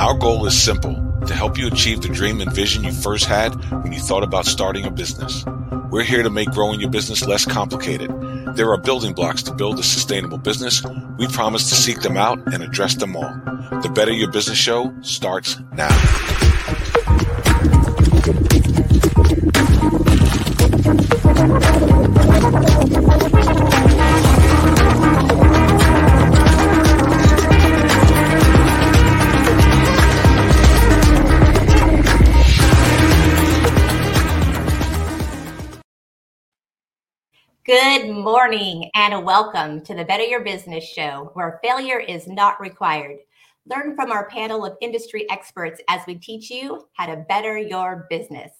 Our goal is simple to help you achieve the dream and vision you first had when you thought about starting a business. We're here to make growing your business less complicated. There are building blocks to build a sustainable business. We promise to seek them out and address them all. The Better Your Business Show starts now. Good morning and welcome to the Better Your Business Show, where failure is not required. Learn from our panel of industry experts as we teach you how to better your business.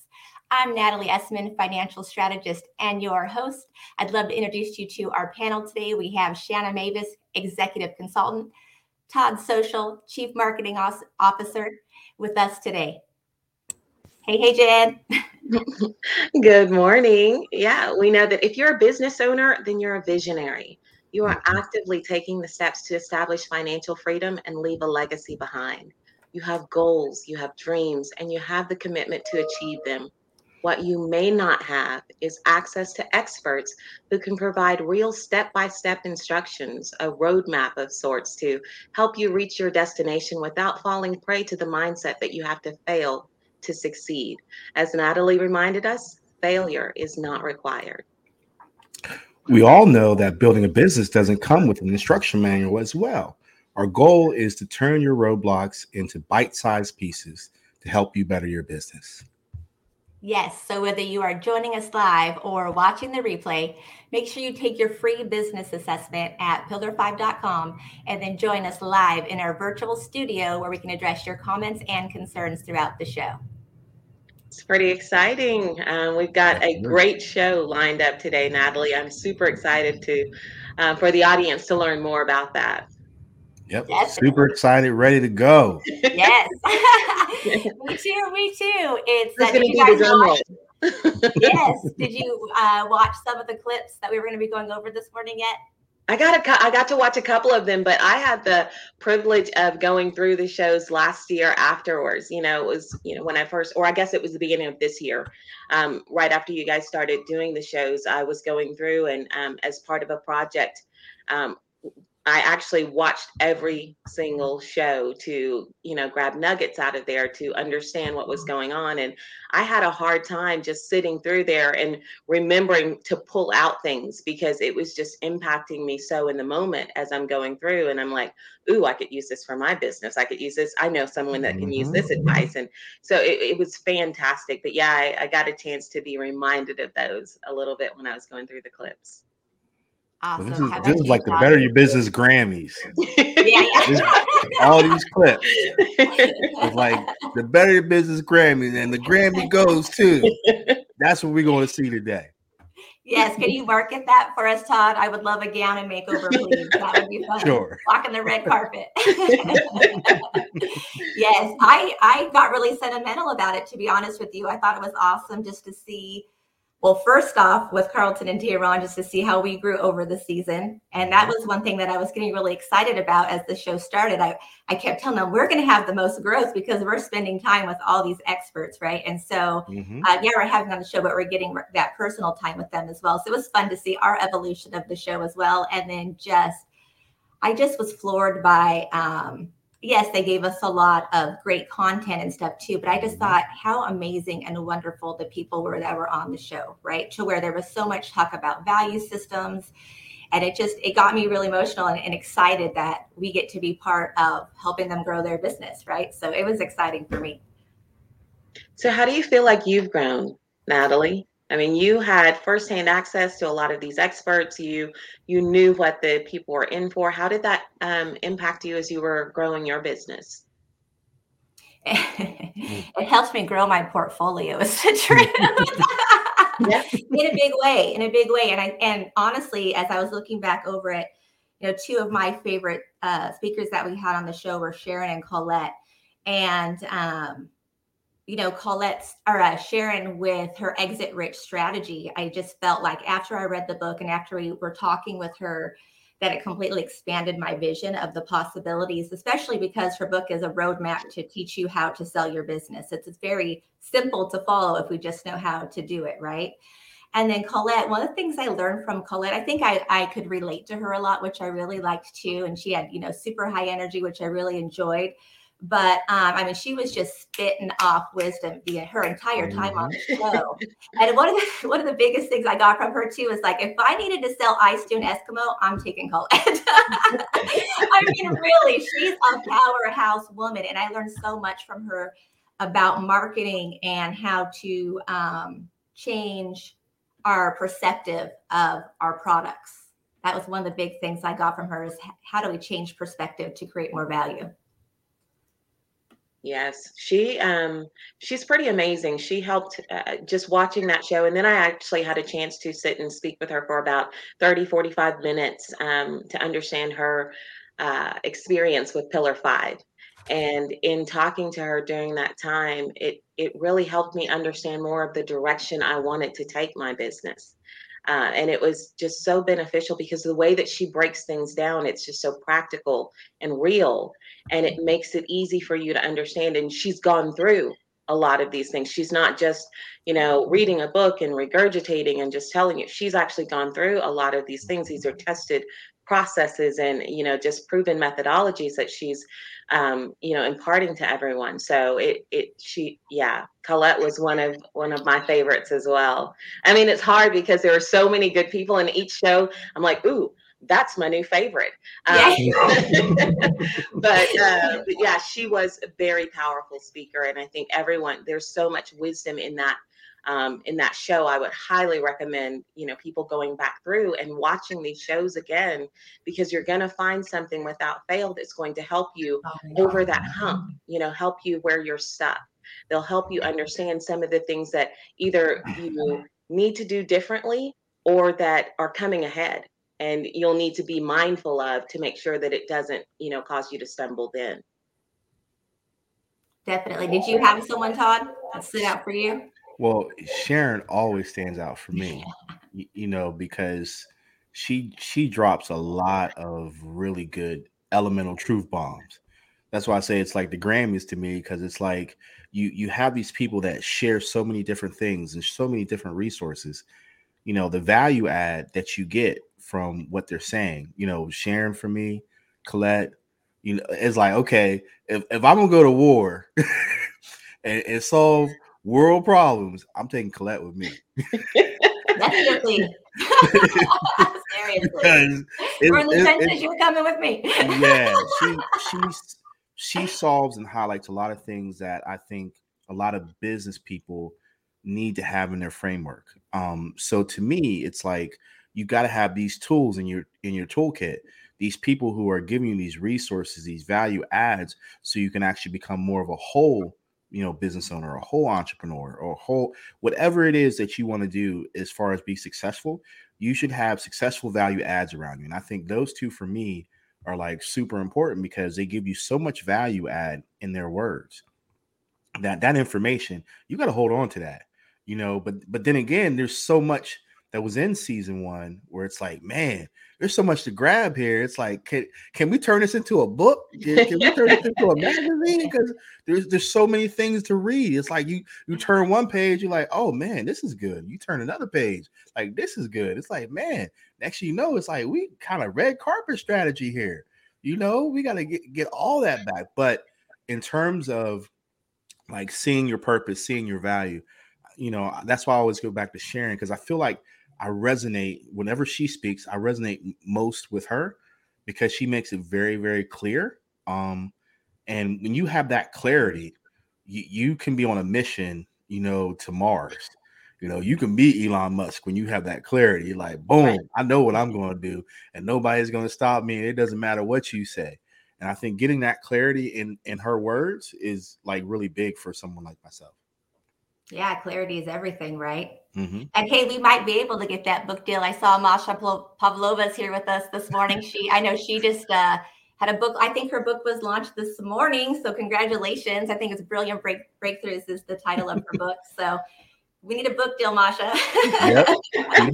I'm Natalie Essman, financial strategist and your host. I'd love to introduce you to our panel today. We have Shanna Mavis, executive consultant, Todd Social, chief marketing officer, with us today. Hey, hey, Jen. Good morning. Yeah, we know that if you're a business owner, then you're a visionary. You are mm-hmm. actively taking the steps to establish financial freedom and leave a legacy behind. You have goals, you have dreams, and you have the commitment to achieve them. What you may not have is access to experts who can provide real step by step instructions, a roadmap of sorts to help you reach your destination without falling prey to the mindset that you have to fail to succeed. As Natalie reminded us, failure is not required. We all know that building a business doesn't come with an instruction manual as well. Our goal is to turn your roadblocks into bite sized pieces to help you better your business. Yes. So whether you are joining us live or watching the replay, make sure you take your free business assessment at pillar5.com and then join us live in our virtual studio where we can address your comments and concerns throughout the show. It's pretty exciting. Um, we've got a great show lined up today, Natalie. I'm super excited to uh, for the audience to learn more about that. Yep. Super excited, ready to go. Yes. me too. Me too. It's uh, did you guys watch, yes. Did you uh, watch some of the clips that we were going to be going over this morning yet? I got a, I got to watch a couple of them, but I had the privilege of going through the shows last year afterwards. You know, it was you know when I first, or I guess it was the beginning of this year, um, right after you guys started doing the shows. I was going through and um, as part of a project, um, I actually watched every single show to, you know, grab nuggets out of there to understand what was going on. And I had a hard time just sitting through there and remembering to pull out things because it was just impacting me so in the moment as I'm going through. And I'm like, ooh, I could use this for my business. I could use this. I know someone that can use mm-hmm. this advice. And so it, it was fantastic. But yeah, I, I got a chance to be reminded of those a little bit when I was going through the clips. Awesome. This is, this is like the Better Your Business Grammys. yeah, yeah. all these clips. It's like the Better Your Business Grammys, and the Grammy goes too. That's what we're going to see today. Yes, can you market that for us, Todd? I would love a gown and makeover, please. That would be fun. Sure. Walking the red carpet. yes, I I got really sentimental about it. To be honest with you, I thought it was awesome just to see well, first off, with Carlton and Teron, just to see how we grew over the season. And that was one thing that I was getting really excited about as the show started. I, I kept telling them we're going to have the most growth because we're spending time with all these experts, right? And so, mm-hmm. uh, yeah, we're having on the show, but we're getting that personal time with them as well. So it was fun to see our evolution of the show as well. And then just, I just was floored by, um, yes, they gave us a lot of great content and stuff too. But I just thought how amazing and wonderful the people were that were on the show, right? To where there was so much talk about value systems. And it just it got me really emotional and, and excited that we get to be part of helping them grow their business, right? So it was exciting for me. So how do you feel like you've grown, Natalie? I mean, you had firsthand access to a lot of these experts. You you knew what the people were in for. How did that um, impact you as you were growing your business? it helps me grow my portfolio. Is the truth. in a big way, in a big way. And I and honestly, as I was looking back over it, you know, two of my favorite uh, speakers that we had on the show were Sharon and Colette, and um, you know, Colette or uh, Sharon with her exit rich strategy. I just felt like after I read the book and after we were talking with her, that it completely expanded my vision of the possibilities, especially because her book is a roadmap to teach you how to sell your business. It's, it's very simple to follow if we just know how to do it, right? And then Colette, one of the things I learned from Colette, I think I, I could relate to her a lot, which I really liked too. And she had, you know, super high energy, which I really enjoyed. But um, I mean, she was just spitting off wisdom the her entire time on the show. and one of the one of the biggest things I got from her too is like, if I needed to sell ice to an Eskimo, I'm taking Colette. I mean, really, she's a powerhouse woman, and I learned so much from her about marketing and how to um, change our perspective of our products. That was one of the big things I got from her is how do we change perspective to create more value? Yes, she um she's pretty amazing. She helped uh, just watching that show and then I actually had a chance to sit and speak with her for about 30 45 minutes um to understand her uh experience with Pillar 5. And in talking to her during that time, it it really helped me understand more of the direction I wanted to take my business. Uh, and it was just so beneficial because the way that she breaks things down, it's just so practical and real, and it makes it easy for you to understand. And she's gone through a lot of these things. She's not just, you know, reading a book and regurgitating and just telling you. She's actually gone through a lot of these things. These are tested processes and you know just proven methodologies that she's um, you know imparting to everyone. So it it she yeah colette was one of one of my favorites as well. I mean it's hard because there are so many good people in each show. I'm like ooh that's my new favorite. Um, but, uh, but yeah she was a very powerful speaker and i think everyone there's so much wisdom in that um, in that show, I would highly recommend you know people going back through and watching these shows again because you're going to find something without fail that's going to help you oh, over that hump. You know, help you where you're stuck. They'll help you understand some of the things that either you need to do differently or that are coming ahead and you'll need to be mindful of to make sure that it doesn't you know cause you to stumble then definitely did you have someone todd that stood out for you well, Sharon always stands out for me, you, you know, because she she drops a lot of really good elemental truth bombs. That's why I say it's like the Grammys to me because it's like you you have these people that share so many different things and so many different resources. You know, the value add that you get from what they're saying. You know, Sharon for me, Colette, you know, it's like okay, if, if I'm gonna go to war and, and solve world problems, I'm taking Colette with me. Definitely. Seriously. We're in the trenches. You're coming with me. yeah, she she she solves and highlights a lot of things that I think a lot of business people need to have in their framework. Um, so to me, it's like you got to have these tools in your in your toolkit. These people who are giving you these resources, these value adds, so you can actually become more of a whole you know business owner a whole entrepreneur or a whole whatever it is that you want to do as far as be successful you should have successful value adds around you. And i think those two for me are like super important because they give you so much value add in their words. That that information you got to hold on to that you know but but then again there's so much that was in season one where it's like man there's so much to grab here. It's like, can can we turn this into a book? Can, can we turn this into a magazine? Because there's there's so many things to read. It's like you you turn one page, you're like, oh man, this is good. You turn another page, like this is good. It's like, man, next you know, it's like we kind of red carpet strategy here. You know, we got to get get all that back. But in terms of like seeing your purpose, seeing your value, you know, that's why I always go back to Sharon because I feel like I resonate whenever she speaks. I resonate most with her because she makes it very, very clear. Um, and when you have that clarity, you, you can be on a mission, you know, to Mars. You know, you can be Elon Musk when you have that clarity. Like, boom, right. I know what I'm going to do, and nobody's going to stop me. It doesn't matter what you say. And I think getting that clarity in in her words is like really big for someone like myself. Yeah, clarity is everything, right? Mm-hmm. And hey, we might be able to get that book deal. I saw Masha Pavlova's here with us this morning. She, I know she just uh, had a book. I think her book was launched this morning. So congratulations! I think it's brilliant break, breakthroughs is the title of her book. So We need a book deal, Masha. yep,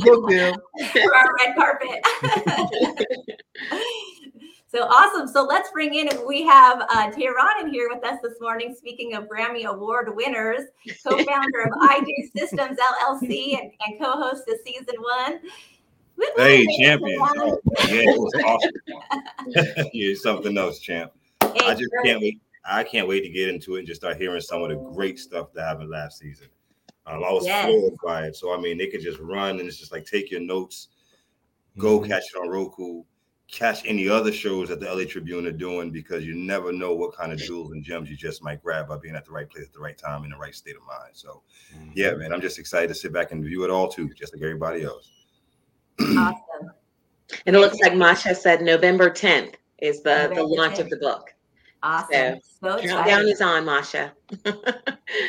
book deal for our red carpet. so awesome. So let's bring in. We have uh, Teron in here with us this morning. Speaking of Grammy Award winners, co-founder of I Do Systems LLC and, and co-host of season one. Hey, champion! Oh, yeah, it was awesome. yeah, something else, champ. Hey, I just can't wait. I can't wait to get into it and just start hearing some of the great stuff that happened last season. Um, I was yes. floored by it. So I mean, they could just run and it's just like take your notes, go mm-hmm. catch it on Roku, catch any other shows that the LA Tribune are doing because you never know what kind of jewels and gems you just might grab by being at the right place at the right time in the right state of mind. So, mm-hmm. yeah, man, I'm just excited to sit back and view it all too, just like everybody else. awesome. And it looks like Masha said November 10th is the, November the launch 10th. of the book. Awesome. So, so countdown is on, Masha.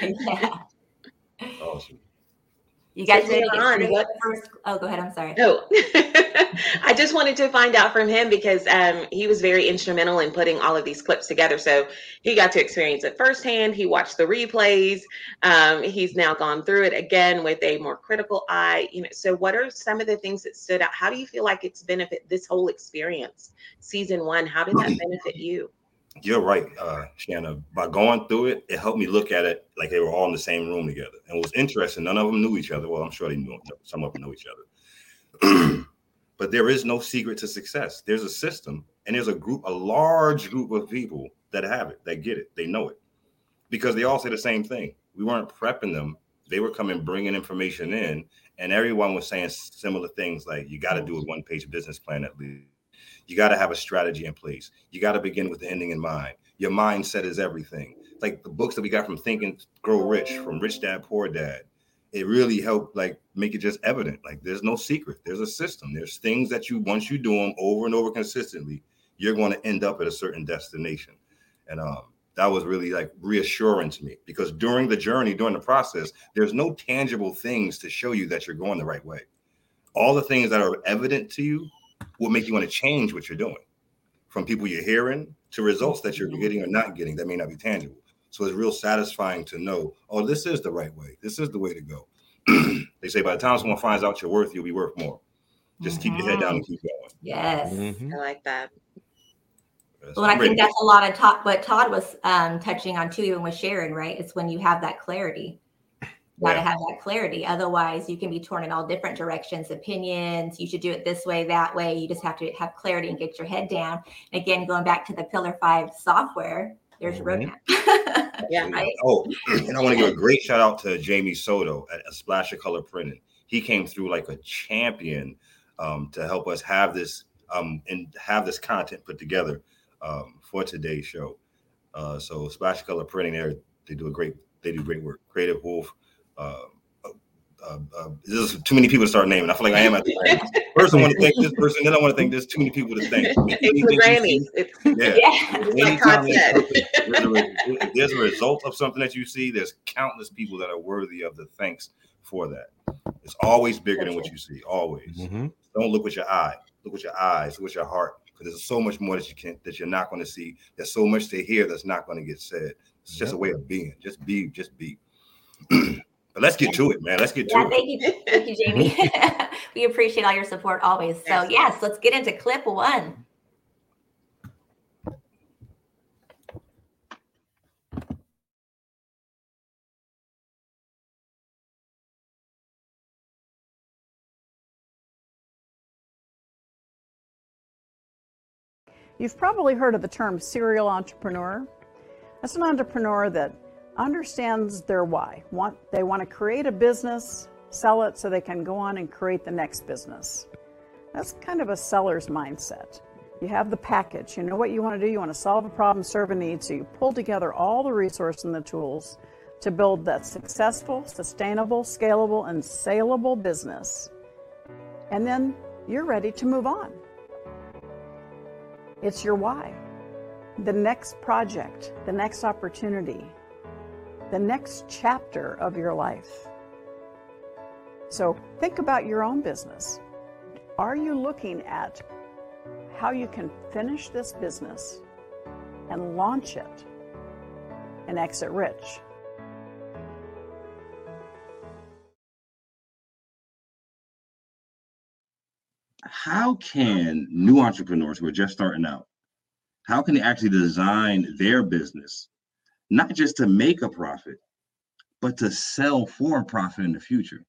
yeah. Awesome. You guys ready on? What first? Oh, go ahead. I'm sorry. No, I just wanted to find out from him because um, he was very instrumental in putting all of these clips together. So he got to experience it firsthand. He watched the replays. Um, he's now gone through it again with a more critical eye. You know, so what are some of the things that stood out? How do you feel like it's benefit this whole experience, season one? How did that benefit you? You're right, uh, Shanna. By going through it, it helped me look at it like they were all in the same room together. And it was interesting. None of them knew each other. Well, I'm sure they knew some of them know each other. but there is no secret to success. There's a system, and there's a group, a large group of people that have it, that get it, they know it, because they all say the same thing. We weren't prepping them; they were coming, bringing information in, and everyone was saying similar things like, "You got to do a one-page business plan at least." You got to have a strategy in place. You got to begin with the ending in mind. Your mindset is everything. It's Like the books that we got from Think and Grow Rich, from Rich Dad Poor Dad, it really helped like make it just evident. Like there's no secret. There's a system. There's things that you once you do them over and over consistently, you're going to end up at a certain destination. And um, that was really like reassuring to me because during the journey, during the process, there's no tangible things to show you that you're going the right way. All the things that are evident to you will make you want to change what you're doing from people you're hearing to results that you're getting or not getting that may not be tangible. So it's real satisfying to know, oh, this is the right way. This is the way to go. they say by the time someone finds out your worth, you'll be worth more. Just mm-hmm. keep your head down and keep going. Yes. Mm-hmm. I like that. Well, I think that's a lot of Todd, what Todd was um, touching on too, even with Sharon, right? It's when you have that clarity got to have that clarity. Otherwise, you can be torn in all different directions, opinions. You should do it this way, that way. You just have to have clarity and get your head down. And again, going back to the Pillar Five software, there's mm-hmm. roadmap. yeah. Right? Oh, and I want to give a great shout out to Jamie Soto at a Splash of Color Printing. He came through like a champion um, to help us have this um, and have this content put together um, for today's show. Uh, so Splash of Color Printing, there they do a great they do great work. Creative Wolf, uh, uh, uh, there's too many people to start naming. I feel like I am at the end. First, I want to thank this person. Then I want to thank there's too many people to thank. It's the Grammys. yeah. yeah. If there's a result of something that you see, there's countless people that are worthy of the thanks for that. It's always bigger than what you see. Always. Mm-hmm. Don't look with your eye. Look with your eyes. Look with your heart. Because there's so much more that you can't. that you're not going to see. There's so much to hear that's not going to get said. It's just a way of being. Just be. Just be. But let's get to it, man. Let's get to yeah, it. Thank you, thank you, Jamie. we appreciate all your support always. So yes, let's get into clip one. You've probably heard of the term serial entrepreneur. That's an entrepreneur that understands their why. Want, they want to create a business, sell it so they can go on and create the next business. That's kind of a seller's mindset. You have the package, you know what you want to do, you want to solve a problem, serve a need, so you pull together all the resources and the tools to build that successful, sustainable, scalable, and saleable business. And then you're ready to move on. It's your why. The next project, the next opportunity, the next chapter of your life. So think about your own business. Are you looking at how you can finish this business and launch it and exit rich? How can new entrepreneurs who are just starting out, how can they actually design their business not just to make a profit, but to sell for a profit in the future?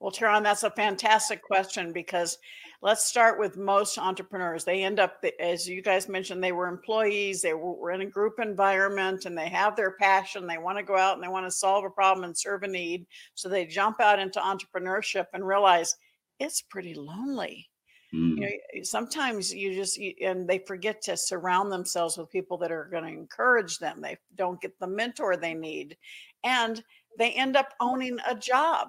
Well, Teron, that's a fantastic question because let's start with most entrepreneurs. They end up, as you guys mentioned, they were employees, they were in a group environment, and they have their passion. They want to go out and they want to solve a problem and serve a need. So they jump out into entrepreneurship and realize it's pretty lonely. Mm. You know, sometimes you just and they forget to surround themselves with people that are going to encourage them. They don't get the mentor they need, and they end up owning a job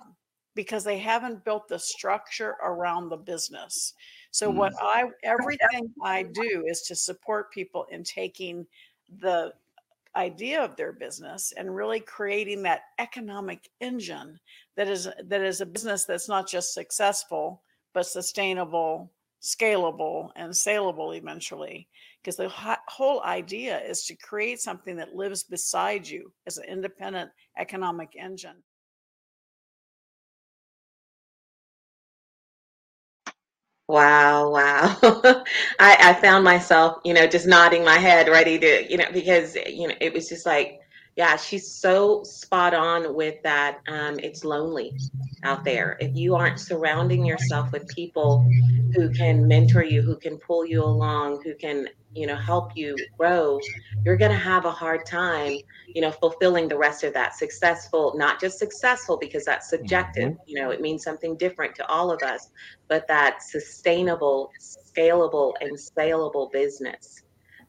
because they haven't built the structure around the business. So mm what I everything I do is to support people in taking the idea of their business and really creating that economic engine that is that is a business that's not just successful but sustainable scalable and saleable eventually because the whole idea is to create something that lives beside you as an independent economic engine Wow, wow. I, I found myself, you know, just nodding my head, ready to, you know, because, you know, it was just like, yeah, she's so spot on with that. Um, it's lonely out there. If you aren't surrounding yourself with people who can mentor you, who can pull you along, who can you know help you grow you're going to have a hard time you know fulfilling the rest of that successful not just successful because that's subjective mm-hmm. you know it means something different to all of us but that sustainable scalable and saleable business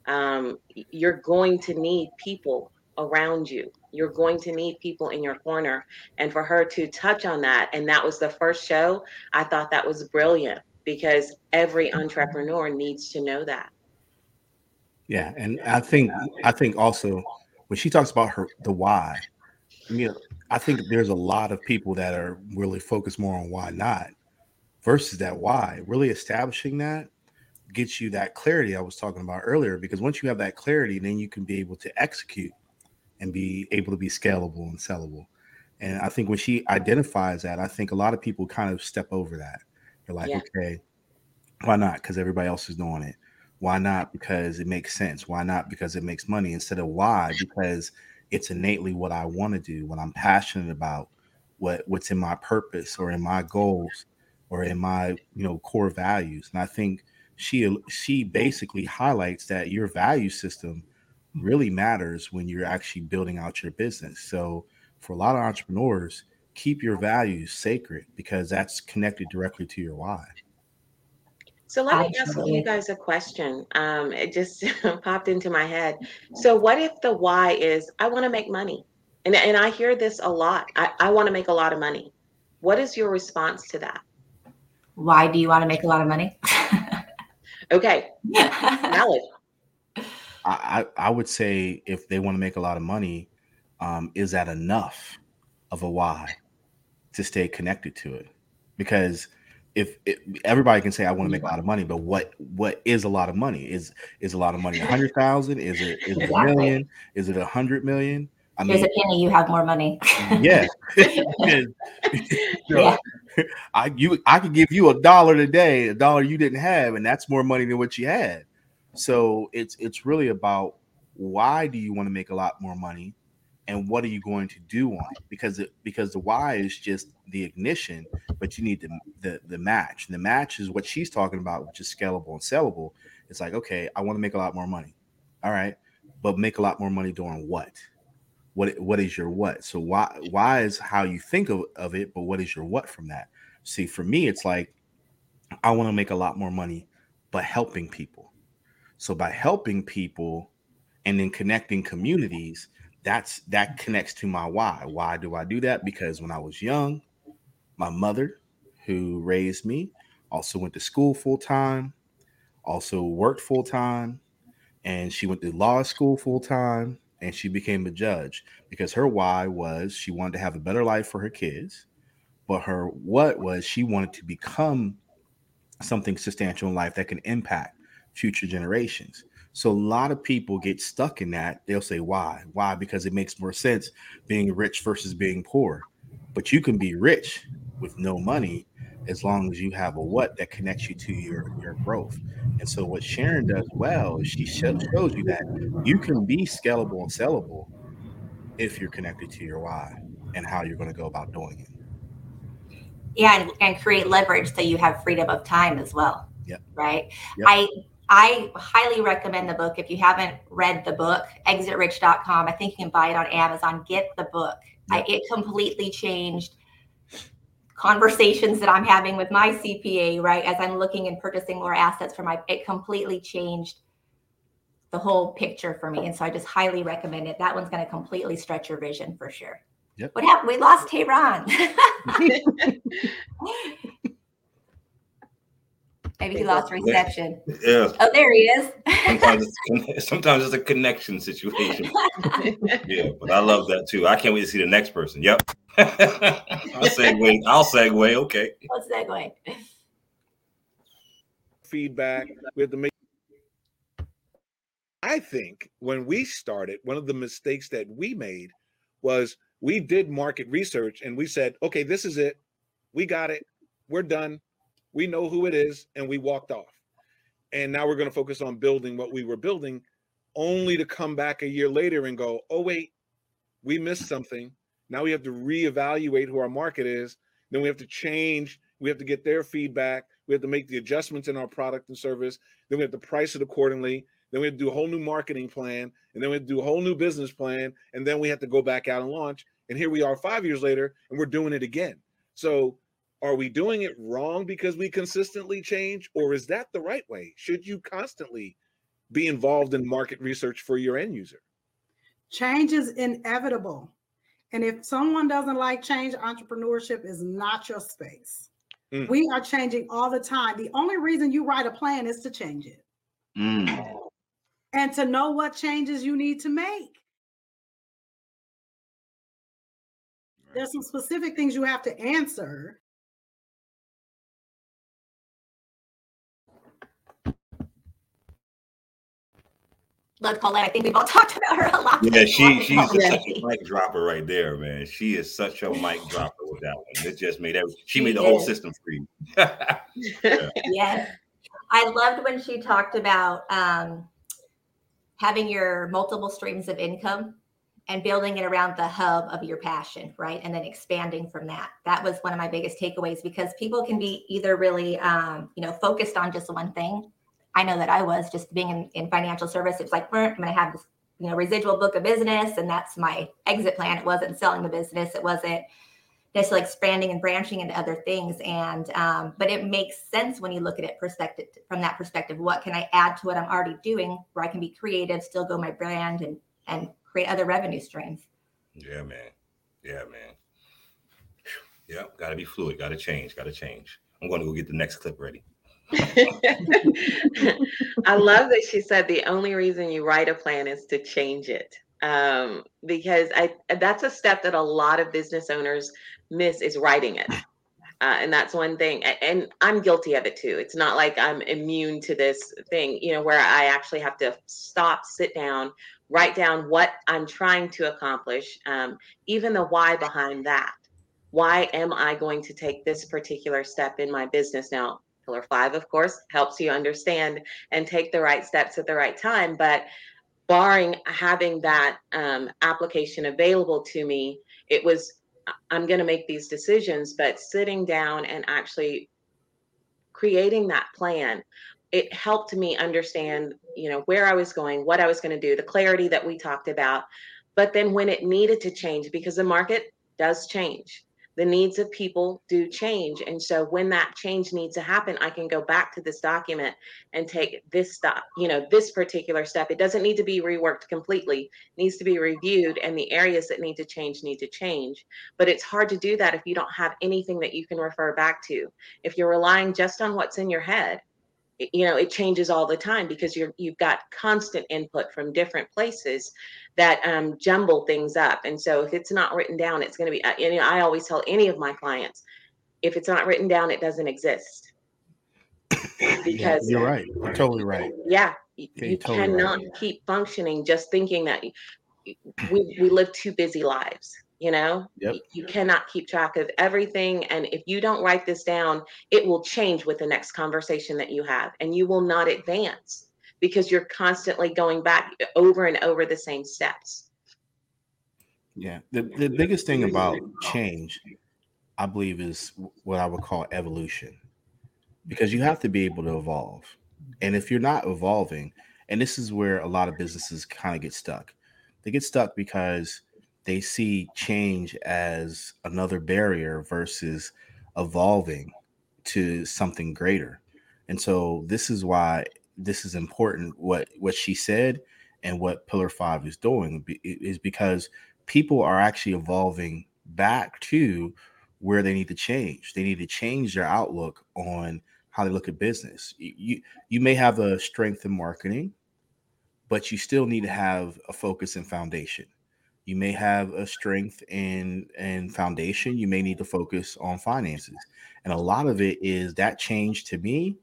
um, you're going to need people around you you're going to need people in your corner and for her to touch on that and that was the first show i thought that was brilliant because every entrepreneur needs to know that yeah, and I think I think also when she talks about her the why, you know, I think there's a lot of people that are really focused more on why not versus that why. Really establishing that gets you that clarity I was talking about earlier. Because once you have that clarity, then you can be able to execute and be able to be scalable and sellable. And I think when she identifies that, I think a lot of people kind of step over that. They're like, yeah. okay, why not? Because everybody else is doing it. Why not? Because it makes sense. Why not? Because it makes money. Instead of why? Because it's innately what I want to do, what I'm passionate about, what what's in my purpose or in my goals or in my you know core values. And I think she she basically highlights that your value system really matters when you're actually building out your business. So for a lot of entrepreneurs, keep your values sacred because that's connected directly to your why. So let me ask you guys a question. Um, it just popped into my head. So what if the why is I want to make money? And, and I hear this a lot. I, I want to make a lot of money. What is your response to that? Why do you want to make a lot of money? okay. Valid. I, I would say if they want to make a lot of money, um, is that enough of a why to stay connected to it? Because if it, everybody can say I want to make a lot of money, but what what is a lot of money? Is is a lot of money a hundred thousand? Is it is it a million? Is it a hundred million? I mean, Here's a penny, you have more money. yeah. yeah. I you I could give you a dollar today, a dollar you didn't have, and that's more money than what you had. So it's it's really about why do you want to make a lot more money and what are you going to do on it? Because it because the why is just the ignition but you need the, the the match. And the match is what she's talking about which is scalable and sellable. It's like okay i want to make a lot more money all right? But make a lot more money doing what? What what is your what? So why why is how you think of, of it but what is your what from that? See for me it's like i want to make a lot more money but helping people so by helping people and then connecting communities that's that connects to my why. Why do I do that? Because when I was young, my mother, who raised me, also went to school full time, also worked full time, and she went to law school full time, and she became a judge because her why was she wanted to have a better life for her kids, but her what was she wanted to become something substantial in life that can impact future generations. So a lot of people get stuck in that. They'll say, why? Why? Because it makes more sense being rich versus being poor. But you can be rich with no money as long as you have a what that connects you to your your growth. And so what Sharon does well is she shows you that you can be scalable and sellable if you're connected to your why and how you're going to go about doing it. Yeah, and, and create leverage so you have freedom of time as well. Yep. Right. Yep. I I highly recommend the book. If you haven't read the book, exitrich.com, I think you can buy it on Amazon. Get the book. I, it completely changed conversations that I'm having with my CPA, right? As I'm looking and purchasing more assets for my, it completely changed the whole picture for me. And so I just highly recommend it. That one's going to completely stretch your vision for sure. Yep. What happened? We lost Teron. Maybe he lost reception. Yeah. Oh, there he is. sometimes, it's, sometimes it's a connection situation. yeah, but I love that too. I can't wait to see the next person. Yep. I'll segue. I'll segue. Okay. Let's segue. Feedback. We have to make. I think when we started, one of the mistakes that we made was we did market research and we said, okay, this is it. We got it. We're done we know who it is, and we walked off. And now we're going to focus on building what we were building, only to come back a year later and go, oh, wait, we missed something. Now we have to reevaluate who our market is. Then we have to change. We have to get their feedback. We have to make the adjustments in our product and service. Then we have to price it accordingly. Then we have to do a whole new marketing plan. And then we have to do a whole new business plan. And then we have to go back out and launch. And here we are five years later, and we're doing it again. So are we doing it wrong because we consistently change or is that the right way? Should you constantly be involved in market research for your end user? Change is inevitable. And if someone doesn't like change entrepreneurship is not your space. Mm. we are changing all the time. The only reason you write a plan is to change it. Mm. and to know what changes you need to make. There's some specific things you have to answer love Paulette. I think we've all talked about her a lot. Yeah, she she's a, such a mic dropper right there, man. She is such a mic dropper with that one. It just made every, she, she made the whole system free. yeah. Yes. I loved when she talked about um, having your multiple streams of income and building it around the hub of your passion, right? And then expanding from that. That was one of my biggest takeaways because people can be either really, um, you know, focused on just one thing I know that I was just being in, in financial service. It's like, I'm going to have this, you know, residual book of business, and that's my exit plan. It wasn't selling the business. It wasn't just like expanding and branching into other things. And um, but it makes sense when you look at it perspective from that perspective. What can I add to what I'm already doing, where I can be creative, still go my brand, and and create other revenue streams. Yeah, man. Yeah, man. Yeah, got to be fluid. Got to change. Got to change. I'm going to go get the next clip ready. I love that she said the only reason you write a plan is to change it. Um, because I that's a step that a lot of business owners miss is writing it. Uh, and that's one thing and i'm guilty of it too it's not like i'm immune to this thing you know where i actually have to stop sit down write down what i'm trying to accomplish um, even the why behind that why am i going to take this particular step in my business now Pillar five, of course, helps you understand and take the right steps at the right time. But barring having that um, application available to me, it was, I'm going to make these decisions, but sitting down and actually creating that plan it helped me understand you know where i was going what i was going to do the clarity that we talked about but then when it needed to change because the market does change the needs of people do change. And so when that change needs to happen, I can go back to this document and take this step, you know, this particular step. It doesn't need to be reworked completely, it needs to be reviewed, and the areas that need to change need to change. But it's hard to do that if you don't have anything that you can refer back to. If you're relying just on what's in your head, you know it changes all the time because you're you've got constant input from different places that um, jumble things up. And so if it's not written down it's going to be uh, you know i always tell any of my clients if it's not written down it doesn't exist. Because you're right. You're totally right. Yeah you, you totally cannot right. keep functioning just thinking that we, we live two busy lives you know? Yep. you cannot keep track of everything and if you don't write this down it will change with the next conversation that you have and you will not advance because you're constantly going back over and over the same steps. Yeah the, the biggest thing about change i believe is what i would call evolution because you have to be able to evolve and if you're not evolving and this is where a lot of businesses kind of get stuck they get stuck because they see change as another barrier versus evolving to something greater. And so this is why this is important what what she said and what pillar 5 is doing is because people are actually evolving back to where they need to change. They need to change their outlook on how they look at business. You you may have a strength in marketing, but you still need to have a focus and foundation you may have a strength in and foundation you may need to focus on finances. And a lot of it is that change to me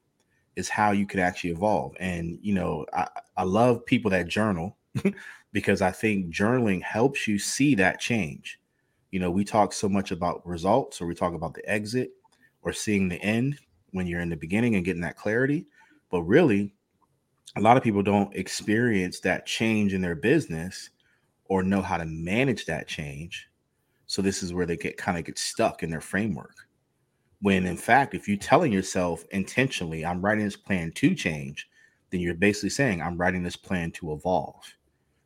is how you can actually evolve. And you know i, I love people that journal because i think journaling helps you see that change. You know we talk so much about results or we talk about the exit or seeing the end when you're in the beginning and getting that clarity. But really a lot of people don't experience that change in their business or know how to manage that change. So this is where they get kind of get stuck in their framework. When in fact, if you're telling yourself intentionally, I'm writing this plan to change, then you're basically saying, I'm writing this plan to evolve.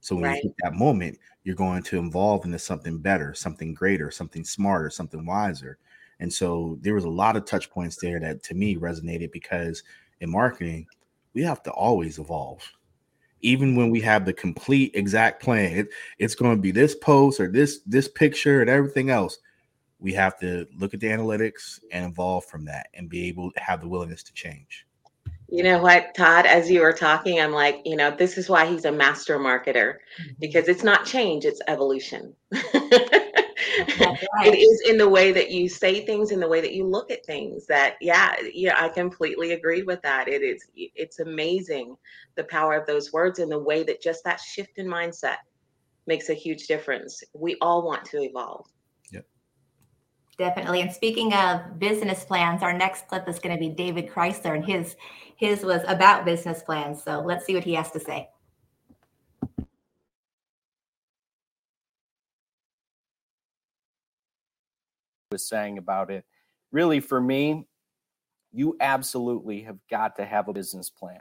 So when right. you hit that moment, you're going to evolve into something better, something greater, something smarter, something wiser. And so there was a lot of touch points there that to me resonated because in marketing, we have to always evolve even when we have the complete exact plan it, it's going to be this post or this this picture and everything else we have to look at the analytics and evolve from that and be able to have the willingness to change you know what todd as you were talking i'm like you know this is why he's a master marketer mm-hmm. because it's not change it's evolution it is in the way that you say things in the way that you look at things that yeah yeah i completely agree with that. It is it's amazing the power of those words and the way that just that shift in mindset makes a huge difference. We all want to evolve. Yep. Definitely. And speaking of business plans our next clip is going to be david chrysler and his his was about business plans. So let's see what he has to say was saying about it. Really, for me, you absolutely have got to have a business plan.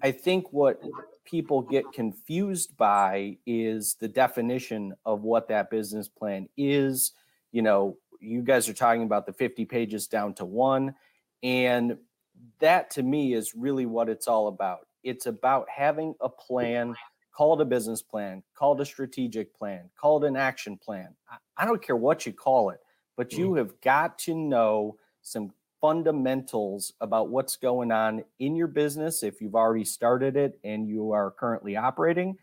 I think what people get confused by is the definition of what that business plan is. You know, you guys are talking about the 50 pages down to one. And that to me is really what it's all about. It's about having a plan, called a business plan, called a strategic plan, called an action plan. I don't care what you call it but you mm. have got to know some fundamentals about what's going on in your business if you've already started it and you are currently operating.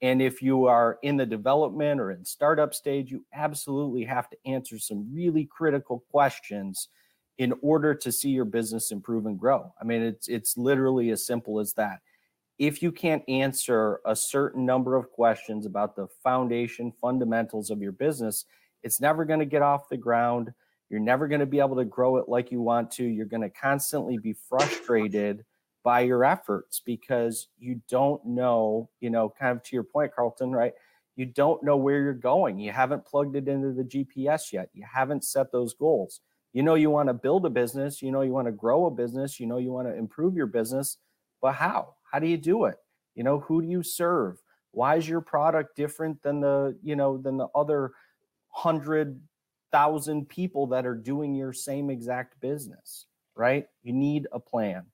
And if you are in the development or in startup stage, you absolutely have to answer some really critical questions in order to see your business improve and grow. I mean, it's it's literally as simple as that. If you can't answer a certain number of questions about the foundation fundamentals of your business, it's never going to get off the ground. You're never going to be able to grow it like you want to. You're going to constantly be frustrated by your efforts because you don't know, you know, kind of to your point, Carlton, right? You don't know where you're going. You haven't plugged it into the GPS yet. You haven't set those goals. You know, you want to build a business, you know, you want to grow a business, you know, you want to improve your business, but how? How do you do it? You know, who do you serve? Why is your product different than the, you know, than the other hundred thousand people that are doing your same exact business, right? You need a plan.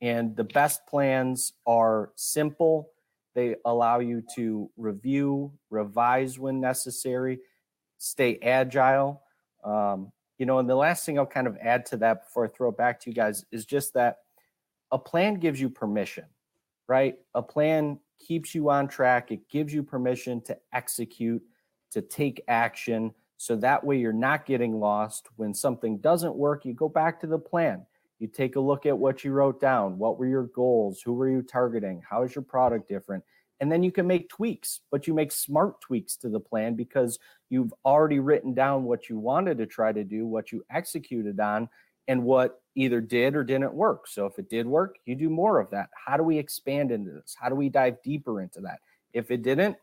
And the best plans are simple. They allow you to review, revise when necessary, stay agile. Um, you know, and the last thing I'll kind of add to that before I throw it back to you guys is just that a plan gives you permission, right? A plan keeps you on track, it gives you permission to execute to take action. So that way you're not getting lost. When something doesn't work, you go back to the plan. You take a look at what you wrote down. What were your goals? Who were you targeting? How is your product different? And then you can make tweaks, but you make smart tweaks to the plan because you've already written down what you wanted to try to do, what you executed on, and what either did or didn't work. So if it did work, you do more of that. How do we expand into this? How do we dive deeper into that? If it didn't,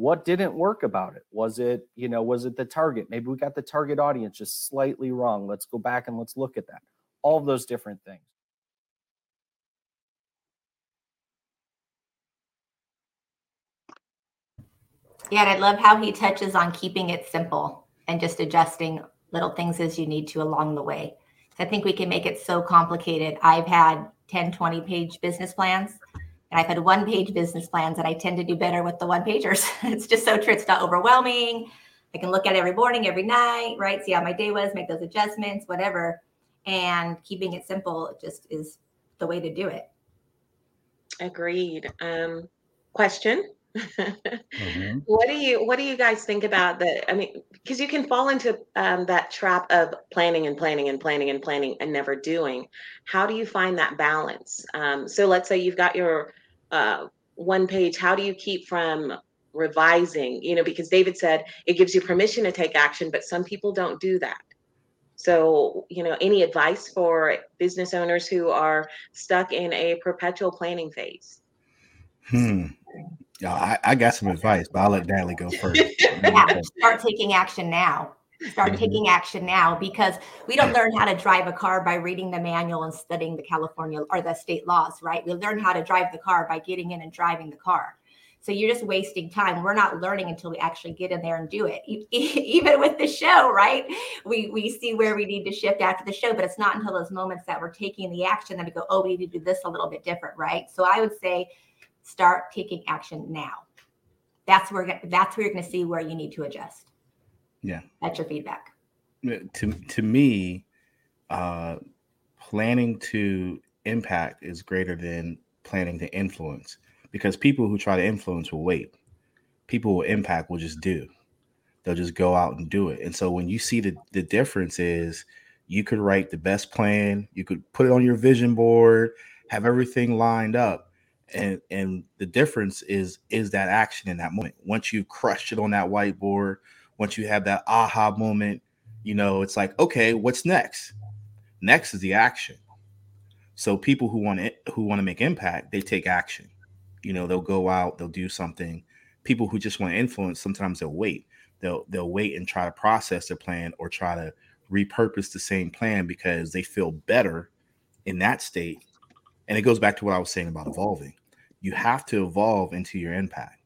what didn't work about it? Was it, you know, was it the target? Maybe we got the target audience just slightly wrong. Let's go back and let's look at that. All of those different things. Yeah, and I love how he touches on keeping it simple and just adjusting little things as you need to along the way. I think we can make it so complicated. I've had 10, 20 page business plans and I've had one page business plans and I tend to do better with the one pagers. it's just so true. It's not overwhelming. I can look at every morning, every night, right? See how my day was, make those adjustments, whatever. And keeping it simple just is the way to do it. Agreed. Um, question mm-hmm. What do you What do you guys think about that? I mean, because you can fall into um, that trap of planning and planning and planning and planning and never doing. How do you find that balance? Um, so let's say you've got your uh, one page. How do you keep from revising? You know, because David said it gives you permission to take action, but some people don't do that. So, you know, any advice for business owners who are stuck in a perpetual planning phase? Hmm. Yeah, I, I got some advice, but I'll let Natalie go first. yeah, start taking action now. Start mm-hmm. taking action now because we don't learn how to drive a car by reading the manual and studying the California or the state laws, right? We learn how to drive the car by getting in and driving the car. So you're just wasting time. We're not learning until we actually get in there and do it. Even with the show, right? We we see where we need to shift after the show, but it's not until those moments that we're taking the action that we go, oh, we need to do this a little bit different, right? So I would say start taking action now. That's where that's where you're going to see where you need to adjust. Yeah, that's your feedback. To to me, uh, planning to impact is greater than planning to influence because people who try to influence will wait. People will impact will just do. They'll just go out and do it. And so when you see the the difference is you could write the best plan, you could put it on your vision board, have everything lined up, and and the difference is is that action in that moment once you've crushed it on that whiteboard once you have that aha moment you know it's like okay what's next? Next is the action. So people who want it who want to make impact they take action. You know they'll go out they'll do something. People who just want to influence sometimes they'll wait. They'll they'll wait and try to process their plan or try to repurpose the same plan because they feel better in that state. And it goes back to what i was saying about evolving. You have to evolve into your impact.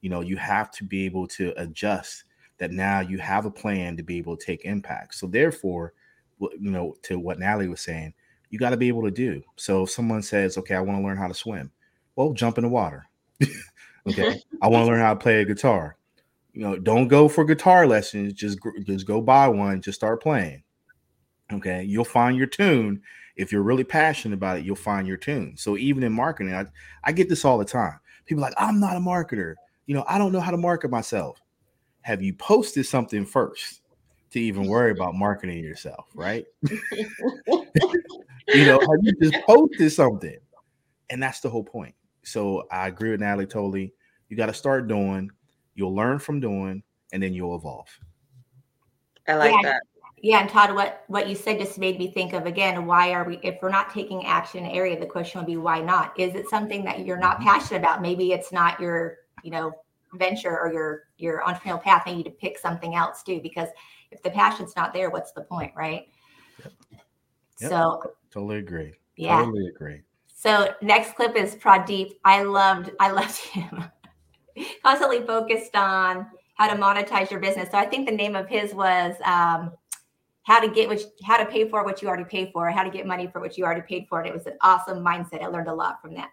You know, you have to be able to adjust that now you have a plan to be able to take impact. So therefore, you know, to what Natalie was saying, you got to be able to do. So if someone says, "Okay, I want to learn how to swim," well, jump in the water. okay, I want to learn how to play a guitar. You know, don't go for guitar lessons. Just just go buy one. Just start playing. Okay, you'll find your tune, if you're really passionate about it, you'll find your tune. So even in marketing, I, I get this all the time. People like, I'm not a marketer. You know, I don't know how to market myself. Have you posted something first to even worry about marketing yourself, right? you know, have you just posted something? And that's the whole point. So I agree with Natalie totally. You got to start doing, you'll learn from doing, and then you'll evolve. I like yeah. that. Yeah, and Todd, what what you said just made me think of again. Why are we? If we're not taking action in an area, the question would be why not? Is it something that you're not mm-hmm. passionate about? Maybe it's not your you know venture or your your entrepreneurial path. Maybe to pick something else too. Because if the passion's not there, what's the point, right? Yep. Yep. So totally agree. Yeah, totally agree. So next clip is Pradeep. I loved I loved him. Constantly focused on how to monetize your business. So I think the name of his was. Um, how to get what how to pay for what you already paid for, how to get money for what you already paid for. And it was an awesome mindset. I learned a lot from that.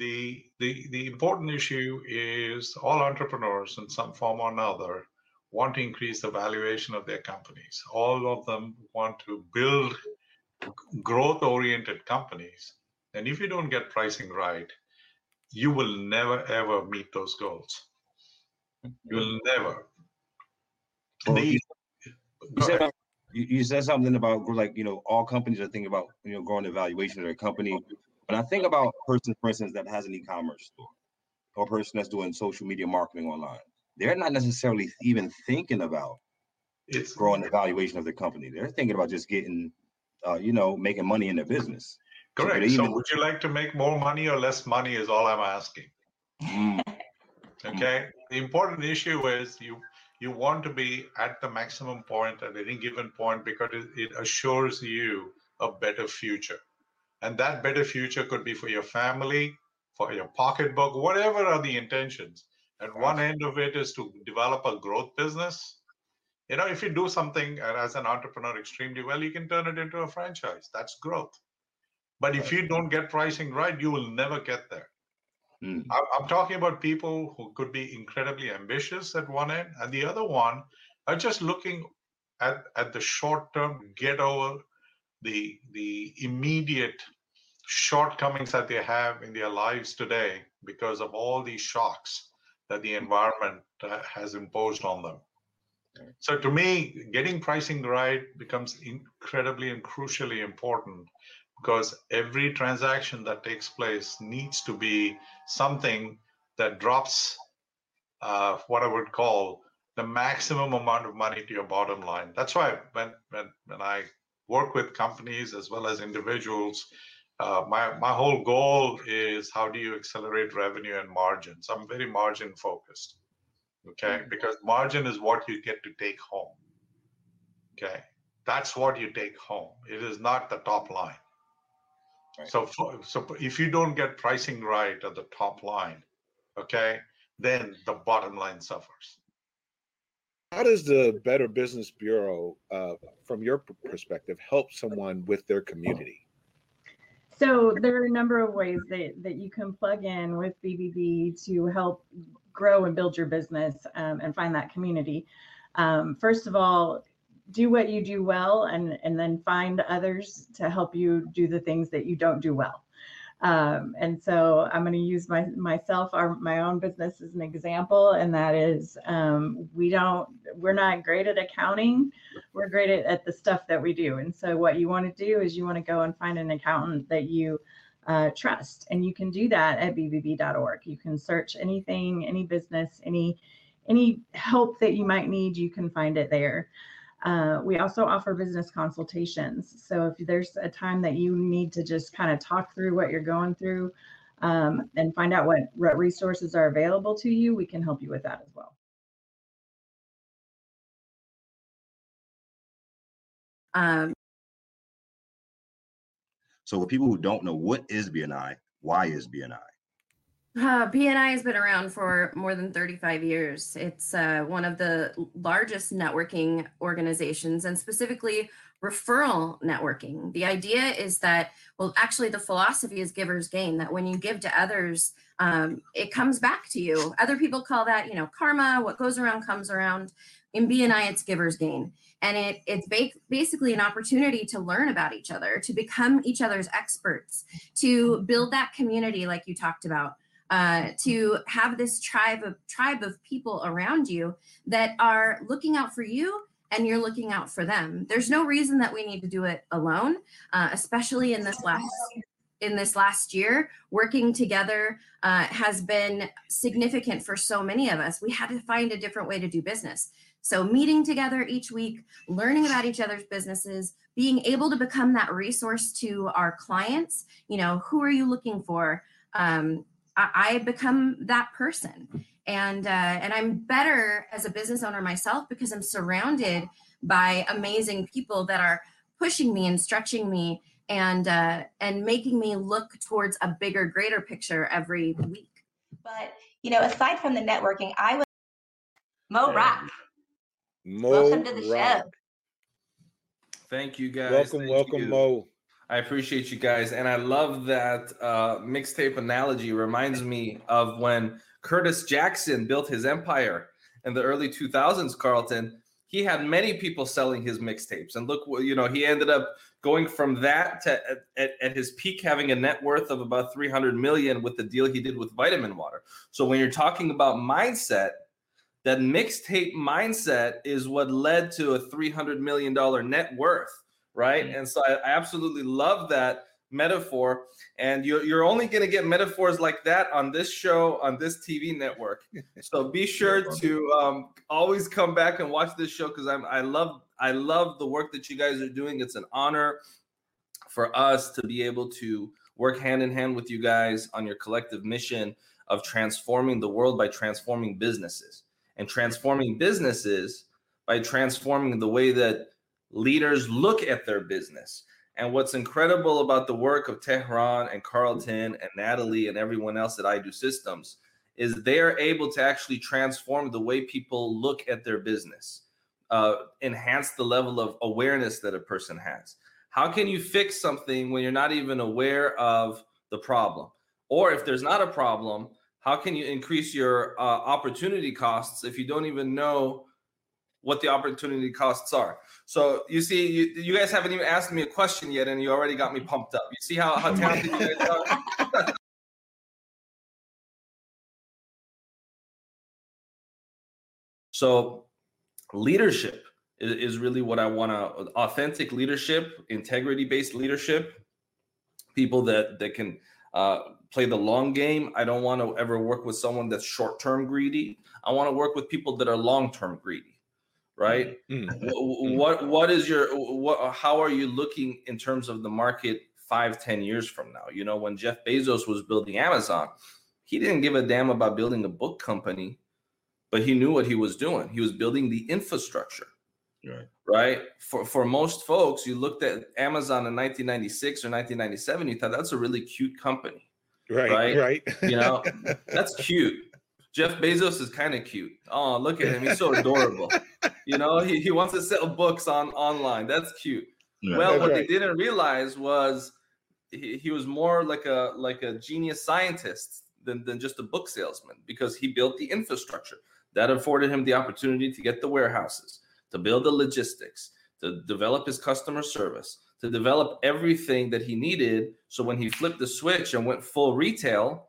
The, the, the important issue is all entrepreneurs in some form or another want to increase the valuation of their companies. All of them want to build growth oriented companies. And if you don't get pricing right, you will never ever meet those goals. You'll never. Well, the, you, said, you, you said something about like you know all companies are thinking about you know growing the valuation of their company. But I think about a person, for instance, that has an e-commerce store or a person that's doing social media marketing online. They're not necessarily even thinking about it's growing the valuation of their company. They're thinking about just getting, uh, you know, making money in their business. Correct. So, even, would you like to make more money or less money? Is all I'm asking. Mm, okay. The important issue is you you want to be at the maximum point at any given point because it, it assures you a better future. And that better future could be for your family, for your pocketbook, whatever are the intentions. And one end of it is to develop a growth business. You know, if you do something as an entrepreneur extremely well, you can turn it into a franchise. That's growth. But if you don't get pricing right, you will never get there. Mm. I'm talking about people who could be incredibly ambitious at one end, and the other one are just looking at, at the short term, get over the the immediate shortcomings that they have in their lives today because of all these shocks that the environment uh, has imposed on them. So to me, getting pricing right becomes incredibly and crucially important because every transaction that takes place needs to be something that drops uh, what I would call the maximum amount of money to your bottom line. That's why when when when I work with companies as well as individuals, uh, my my whole goal is how do you accelerate revenue and margins. I'm very margin focused. Okay, because margin is what you get to take home. Okay, that's what you take home. It is not the top line. So, for, so if you don't get pricing right at the top line, okay, then the bottom line suffers. How does the Better Business Bureau, uh, from your perspective, help someone with their community? So there are a number of ways that, that you can plug in with BBB to help grow and build your business um, and find that community. Um, first of all, do what you do well and and then find others to help you do the things that you don't do well um, and so i'm going to use my myself our my own business as an example and that is um, we don't we're not great at accounting. We're great at, at the stuff that we do. And so what you want to do is you want to go and find an accountant that you uh, trust. And you can do that at bbb.org you can search anything any business any any help that you might need you can find it there uh, we also offer business consultations. So if there's a time that you need to just kind of talk through what you're going through um, and find out what, what resources are available to you, we can help you with that as well. Um, so for people who don't know, what is BNI? Why is BNI? Uh, BNI has been around for more than 35 years. It's uh, one of the largest networking organizations and specifically referral networking. The idea is that, well, actually, the philosophy is giver's gain, that when you give to others, um, it comes back to you. Other people call that, you know, karma. What goes around comes around. In BNI, it's giver's gain. And it, it's ba- basically an opportunity to learn about each other, to become each other's experts, to build that community like you talked about uh, to have this tribe of tribe of people around you that are looking out for you and you're looking out for them. There's no reason that we need to do it alone uh, especially in this last in this last year. Working together uh, has been significant for so many of us. We had to find a different way to do business. So meeting together each week learning about each other's businesses being able to become that resource to our clients. You know who are you looking for? Um, I, become that person. And uh, and I'm better as a business owner myself because I'm surrounded by amazing people that are pushing me and stretching me and uh, and making me look towards a bigger, greater picture every week. But you know, aside from the networking, I was Mo Rock. Mo Welcome to the Rock. show. Thank you guys. Welcome, Thank welcome, you. Mo. I appreciate you guys, and I love that uh, mixtape analogy. Reminds me of when Curtis Jackson built his empire in the early 2000s. Carlton, he had many people selling his mixtapes, and look, you know, he ended up going from that to at, at, his peak having a net worth of about 300 million with the deal he did with Vitamin Water. So when you're talking about mindset, that mixtape mindset is what led to a $300 million net worth, right? Mm-hmm. And so I, absolutely love that metaphor. And you're, you're only going to get metaphors like that on this show, on this TV network. So be sure to um, always come back and watch this show because I'm I love I love the work that you guys are doing. It's an honor for us to be able to work hand in hand with you guys on your collective mission of transforming the world by transforming businesses and transforming businesses by transforming the way that leaders look at their business. And what's incredible about the work of Teron and Carlton and Natalie and everyone else at I Do Systems is they are able to actually transform the way people look at their business, uh, enhance the level of awareness that a person has. How can you fix something when you're not even aware of the problem? Or if there's not a problem, how can you increase your uh, opportunity costs if you don't even know what the opportunity costs are? So you see, you, you guys haven't even asked me a question yet, and you already got me pumped up. You see how, how talented you guys are? so leadership is, is really what I want to authentic leadership, integrity based leadership, people that that can uh, play the long game. I don't want to ever work with someone that's short term greedy. I want to work with people that are long term greedy. Right? Mm-hmm. What what is your what? How are you looking in terms of the market five ten years from now? You know, when Jeff Bezos was building Amazon, he didn't give a damn about building a book company, but he knew what he was doing. He was building the infrastructure. Right. Right. For for most folks, you looked at Amazon in 1996 or 1997, you thought that's a really cute company. Right. Right. Right. You know, that's cute. Jeff Bezos is kind of cute. Oh, look at him. He's so adorable. You know, he, he wants to sell books on online. That's cute. Yeah, well, that's what right. they didn't realize was he, he was more like a like a genius scientist than, than just a book salesman because he built the infrastructure that afforded him the opportunity to get the warehouses, to build the logistics, to develop his customer service, to develop everything that he needed. So when he flipped the switch and went full retail,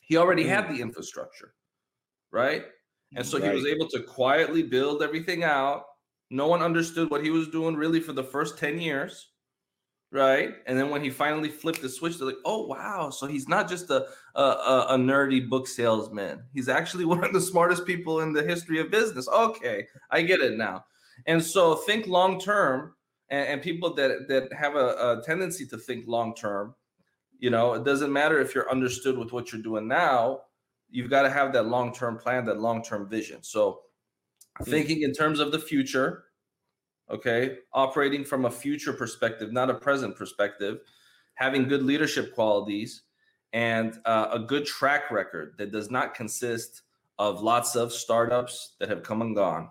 he already had mm. the infrastructure, right? And so right. he was able to quietly build everything out. No one understood what he was doing really for the first 10 years, right? And then when he finally flipped the switch, they're like, oh, wow. So he's not just a, a, a nerdy book salesman. He's actually one of the smartest people in the history of business. Okay, I get it now. And so think long term and, and, people that that have a, a tendency to think long term you know it doesn't matter if you're understood with what you're doing now you've got to have that long term plan that long term vision so mm. thinking in terms of the future okay operating from a future perspective not a present perspective having good leadership qualities and uh, a good track record that does not consist of lots of startups that have come and gone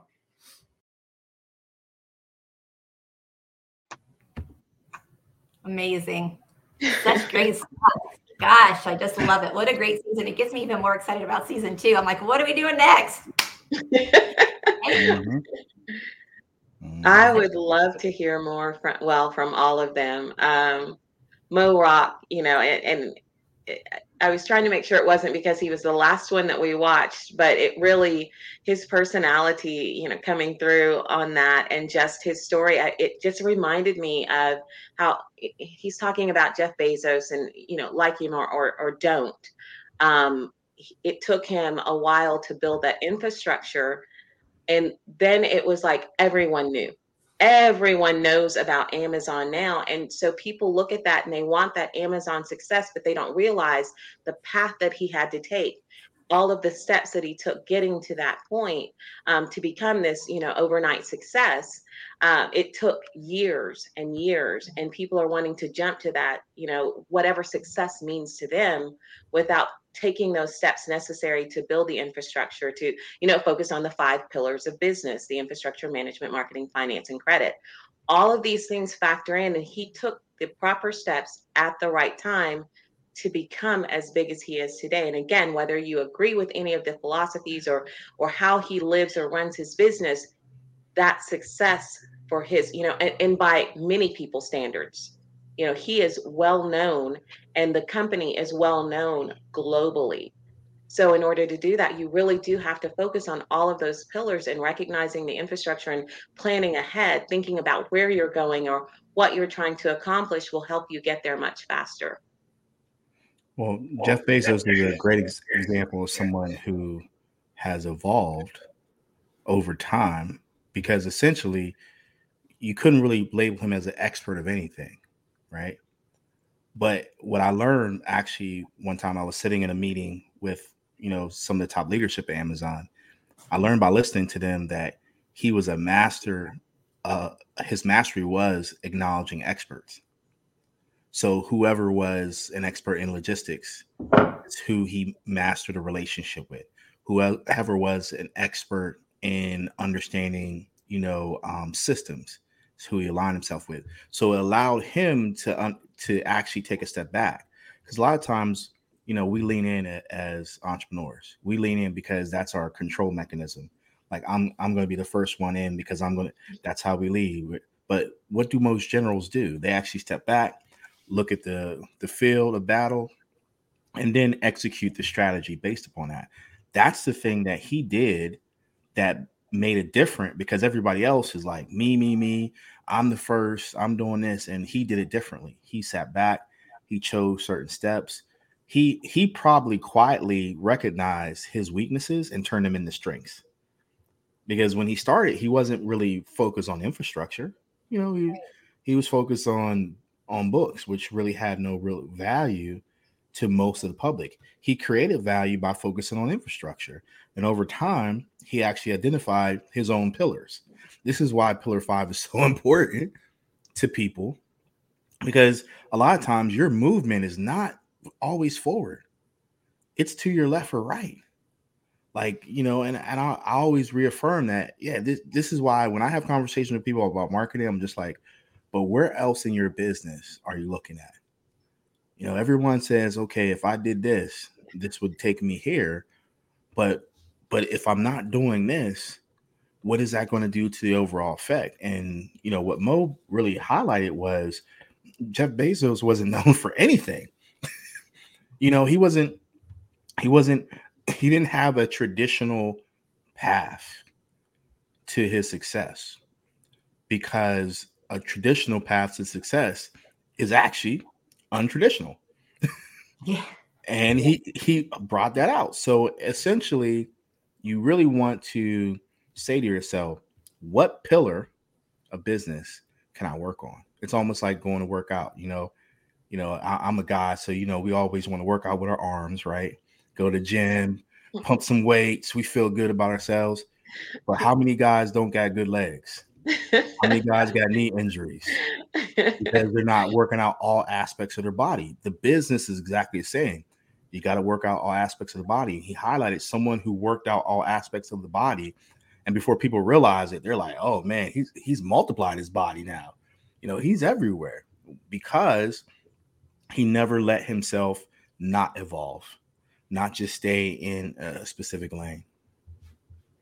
Amazing. Such great stuff. Gosh, I just love it. What a great season. It gets me even more excited about season two. I'm like, what are we doing next? mm-hmm. I would love to hear more from well from all of them. Um, Mo Rock, you know, and, and I was trying to make sure it wasn't because he was the last one that we watched, but it really his personality, you know, coming through on that and just his story, it just reminded me of how he's talking about Jeff Bezos and you know, like him or or, or don't. Um, it took him a while to build that infrastructure, and then it was like everyone knew everyone knows about Amazon now. And so people look at that and they want that Amazon success, but they don't realize the path that he had to take all of the steps that he took getting to that point um, to become this you know overnight success um, it took years and years and people are wanting to jump to that you know whatever success means to them without taking those steps necessary to build the infrastructure to you know focus on the five pillars of business the infrastructure management marketing finance and credit. All of these things factor in and he took the proper steps at the right time to become as big as he is today and again whether you agree with any of the philosophies or or how he lives or runs his business that success for his you know and, and by many people's standards you know he is well known and the company is well known globally So, in order to do that, you really do have to focus on all of those pillars and recognizing the infrastructure and planning ahead, thinking about where you're going or what you're trying to accomplish will help you get there much faster. Well, Jeff Bezos is a great ex- example of someone who has evolved over time because essentially you couldn't really label him as an expert of anything, right? But what I learned actually one time I was sitting in a meeting with, you know, some of the top leadership at Amazon. I learned by listening to them that he was a master uh his mastery was acknowledging experts. So whoever was an expert in logistics is who he mastered a relationship with. Whoever was an expert in understanding, you know, um, systems who he aligned himself with. So it allowed him to um, to actually take a step back because a lot of times, you know, we lean in as entrepreneurs. We lean in because that's our control mechanism. Like I'm I'm going to be the first one in because I'm going to. That's how we lead. But what do most generals do? They actually step back, look at the the field of battle, and then execute the strategy based upon that. That's the thing that he did that made it different because everybody else is like me, me, me. I'm the first. I'm doing this, and he did it differently. He sat back. He chose certain steps. He he probably quietly recognized his weaknesses and turned them into strengths. Because when he started, he wasn't really focused on infrastructure. You know, he, he was focused on on books, which really had no real value to most of the public. He created value by focusing on infrastructure. And over time, he actually identified his own pillars. This is why pillar five is so important to people because a lot of times your movement is not always forward, it's to your left or right. Like, you know, and, and I, I always reaffirm that, yeah, this, this is why when I have conversations with people about marketing, I'm just like, but where else in your business are you looking at? You know, everyone says, okay, if I did this, this would take me here. But but if I'm not doing this, what is that going to do to the overall effect? And you know, what Mo really highlighted was Jeff Bezos wasn't known for anything. you know, he wasn't he wasn't he didn't have a traditional path to his success because a traditional path to success is actually untraditional. Yeah. and he he brought that out. So essentially, you really want to say to yourself, what pillar of business can I work on? It's almost like going to work out, you know. You know, I, am a guy, so you know, we always want to work out with our arms, right? Go to gym, mm. pump some weights, we feel good about ourselves. But how many guys don't got good legs? How many guys got knee injuries because they're not working out all aspects of their body? The business is exactly the same. You got to work out all aspects of the body. He highlighted someone who worked out all aspects of the body, and before people realize it, they're like, "Oh man, he's he's multiplied his body now. You know, he's everywhere because he never let himself not evolve, not just stay in a specific lane."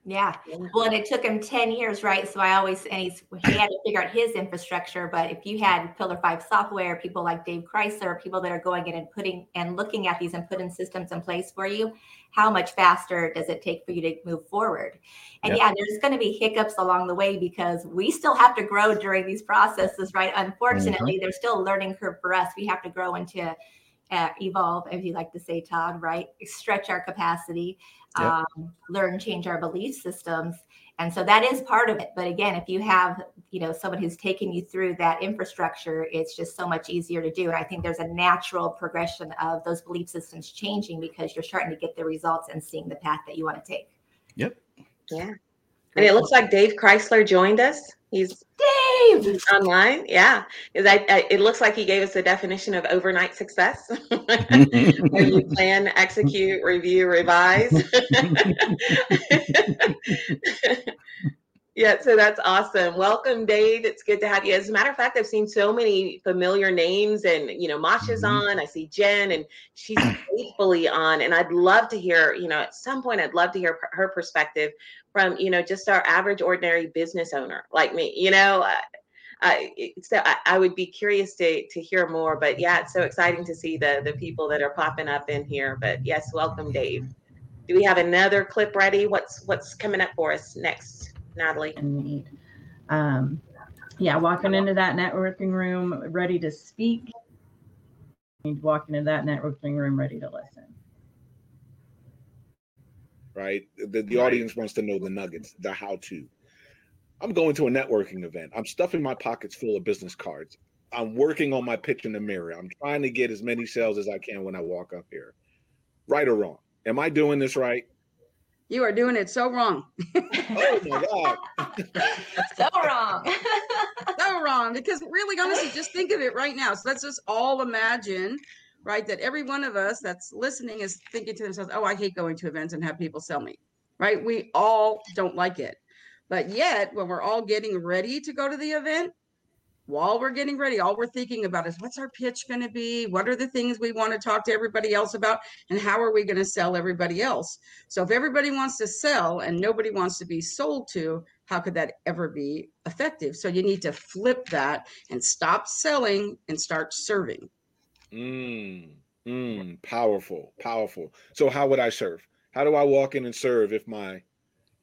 Yeah. Well, and it took him 10 years, right? So I always, and he's, he had to figure out his infrastructure. But if you had Pillar 5 software, people like Dave Chrysler, people that are going in and putting and looking at these and putting systems in place for you, how much faster does it take for you to move forward? And yeah, there's going to be hiccups along the way because we still have to grow during these processes, right? Unfortunately, mm-hmm. there's still a learning curve for us. We have to grow into uh, evolve, if you like to say, Todd, right? Stretch our capacity yep. um, learn, change our belief systems. And so that is part of it. But again, if you have, you know, someone who's taking you through that infrastructure, it's just so much easier to do. And I think there's a natural progression of those belief systems changing because you're starting to get the results and seeing the path that you want to take. Yep. Yeah. And it looks like Dave Chrysler joined us. He's Dave online. Yeah, I, I, it looks like he gave us the definition of overnight success. Where you plan, execute, review, revise. yeah, so that's awesome. Welcome, Dave. It's good to have you. As a matter of fact, I've seen so many familiar names, and you know, Masha's mm-hmm. on. I see Jen, and she's faithfully on. And I'd love to hear, you know, at some point, I'd love to hear her perspective from you know just our average ordinary business owner like me you know uh, I, so I, I, would be curious to to hear more but yeah it's so exciting to see the the people that are popping up in here but yes welcome dave do we have another clip ready? What's what's coming up for us next, Natalie? Um, yeah, walking into that networking room ready to speak. Walking into that networking room ready to listen. Right. The, the audience wants to know the nuggets, the how to. I'm going to a networking event. I'm stuffing my pockets full of business cards. I'm working on my pitch in the mirror. I'm trying to get as many sales as I can when I walk up here. Right or wrong? Am I doing this right? You are doing it so wrong. oh my God. so wrong. so wrong. Because really, honestly, just think of it right now. So let's just all imagine, right, that every one of us that's listening is thinking to themselves, oh, I hate going to events and have people sell me, right? We all don't like it. But yet, when we're all getting ready to go to the event, while we're getting ready, all we're thinking about is what's our pitch going to be? What are the things we want to talk to everybody else about? And how are we going to sell everybody else? So, if everybody wants to sell and nobody wants to be sold to, how could that ever be effective? So, you need to flip that and stop selling and start serving. Mm, mm, powerful, powerful. So, how would I serve? How do I walk in and serve if my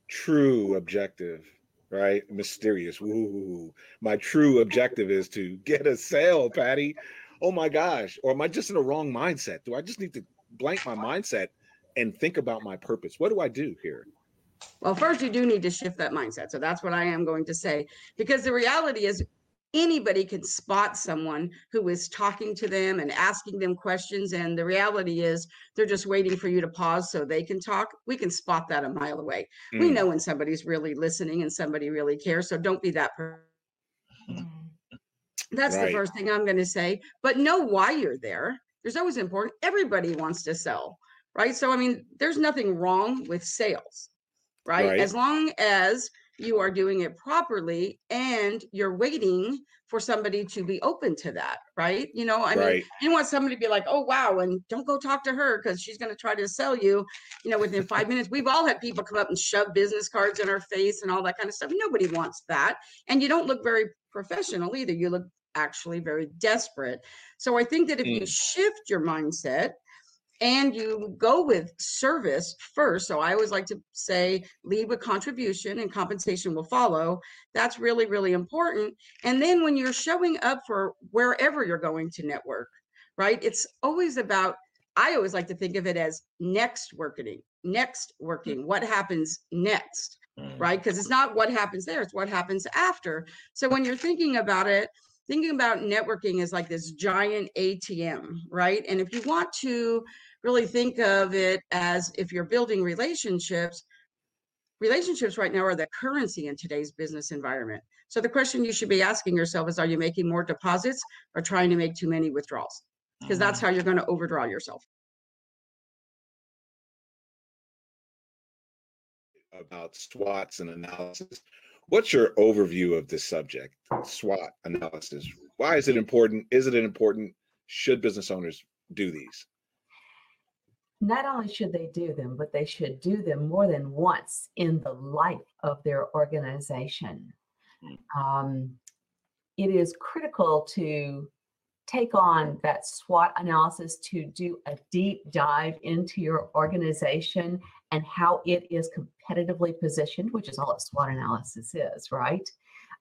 true objective right? Mysterious. Ooh, my true objective is to get a sale, Patty. Oh my gosh. Or am I just in the wrong mindset? Do I just need to blank my mindset and think about my purpose? What do I do here? Well, first, you do need to shift that mindset. So that's what I am going to say. Because the reality is, anybody can spot someone who is talking to them and asking them questions and the reality is they're just waiting for you to pause so they can talk we can spot that a mile away mm. we know when somebody's really listening and somebody really cares so don't be that person that's right. the first thing i'm going to say but know why you're there there's always important everybody wants to sell right so i mean there's nothing wrong with sales right, right. as long as you are doing it properly and you're waiting for somebody to be open to that right? You know i right. mean you want somebody to be like oh wow and don't go talk to her because she's going to try to sell you you know within five minutes. We've all had people come up and shove business cards in our face and all that kind of stuff. Nobody wants that and you don't look very professional either. You look actually very desperate. So i think that if mm. you shift your mindset and you go with service first. So I always like to say lead with contribution and compensation will follow. That's really, really important. And then when you're showing up for wherever you're going to network, right? It's always about, I always like to think of it as next working, next working, what happens next, mm. right? Because it's not what happens there, it's what happens after. So when you're thinking about it, thinking about networking is like this giant ATM, right? And if you want to really think of it as if you're building relationships, relationships right now are the currency in today's business environment. So the question you should be asking yourself is are you making more deposits or trying to make too many withdrawals? Because mm-hmm. that's how you're going to overdraw yourself. About SWOTs and analysis. What's your overview of this subject, SWOT analysis? Why is it important? Is it important? Should business owners do these? Not only should they do them, but they should do them more than once in the life of their organization. Hmm. Um, it is critical to take on that SWOT analysis to do a deep dive into your organization and how it is competitively positioned, which is all a SWOT analysis is, right?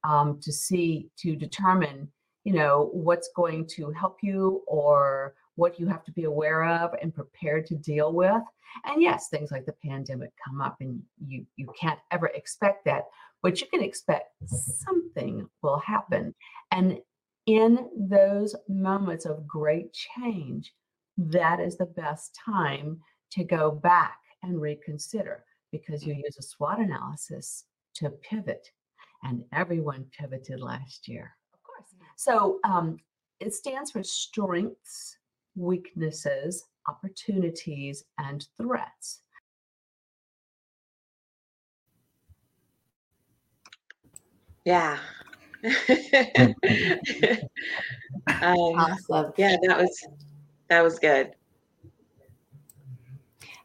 Um, to see, to determine, you know, what's going to help you or what you have to be aware of and prepared to deal with. And yes, things like the pandemic come up and you you can't ever expect that, but you can expect something will happen. And in those moments of great change, that is the best time to go back and reconsider because you use a SWOT analysis to pivot. And everyone pivoted last year. Of course. So um, it stands for strengths, weaknesses, opportunities, and threats. Yeah. um, awesome. Yeah, that was that was good.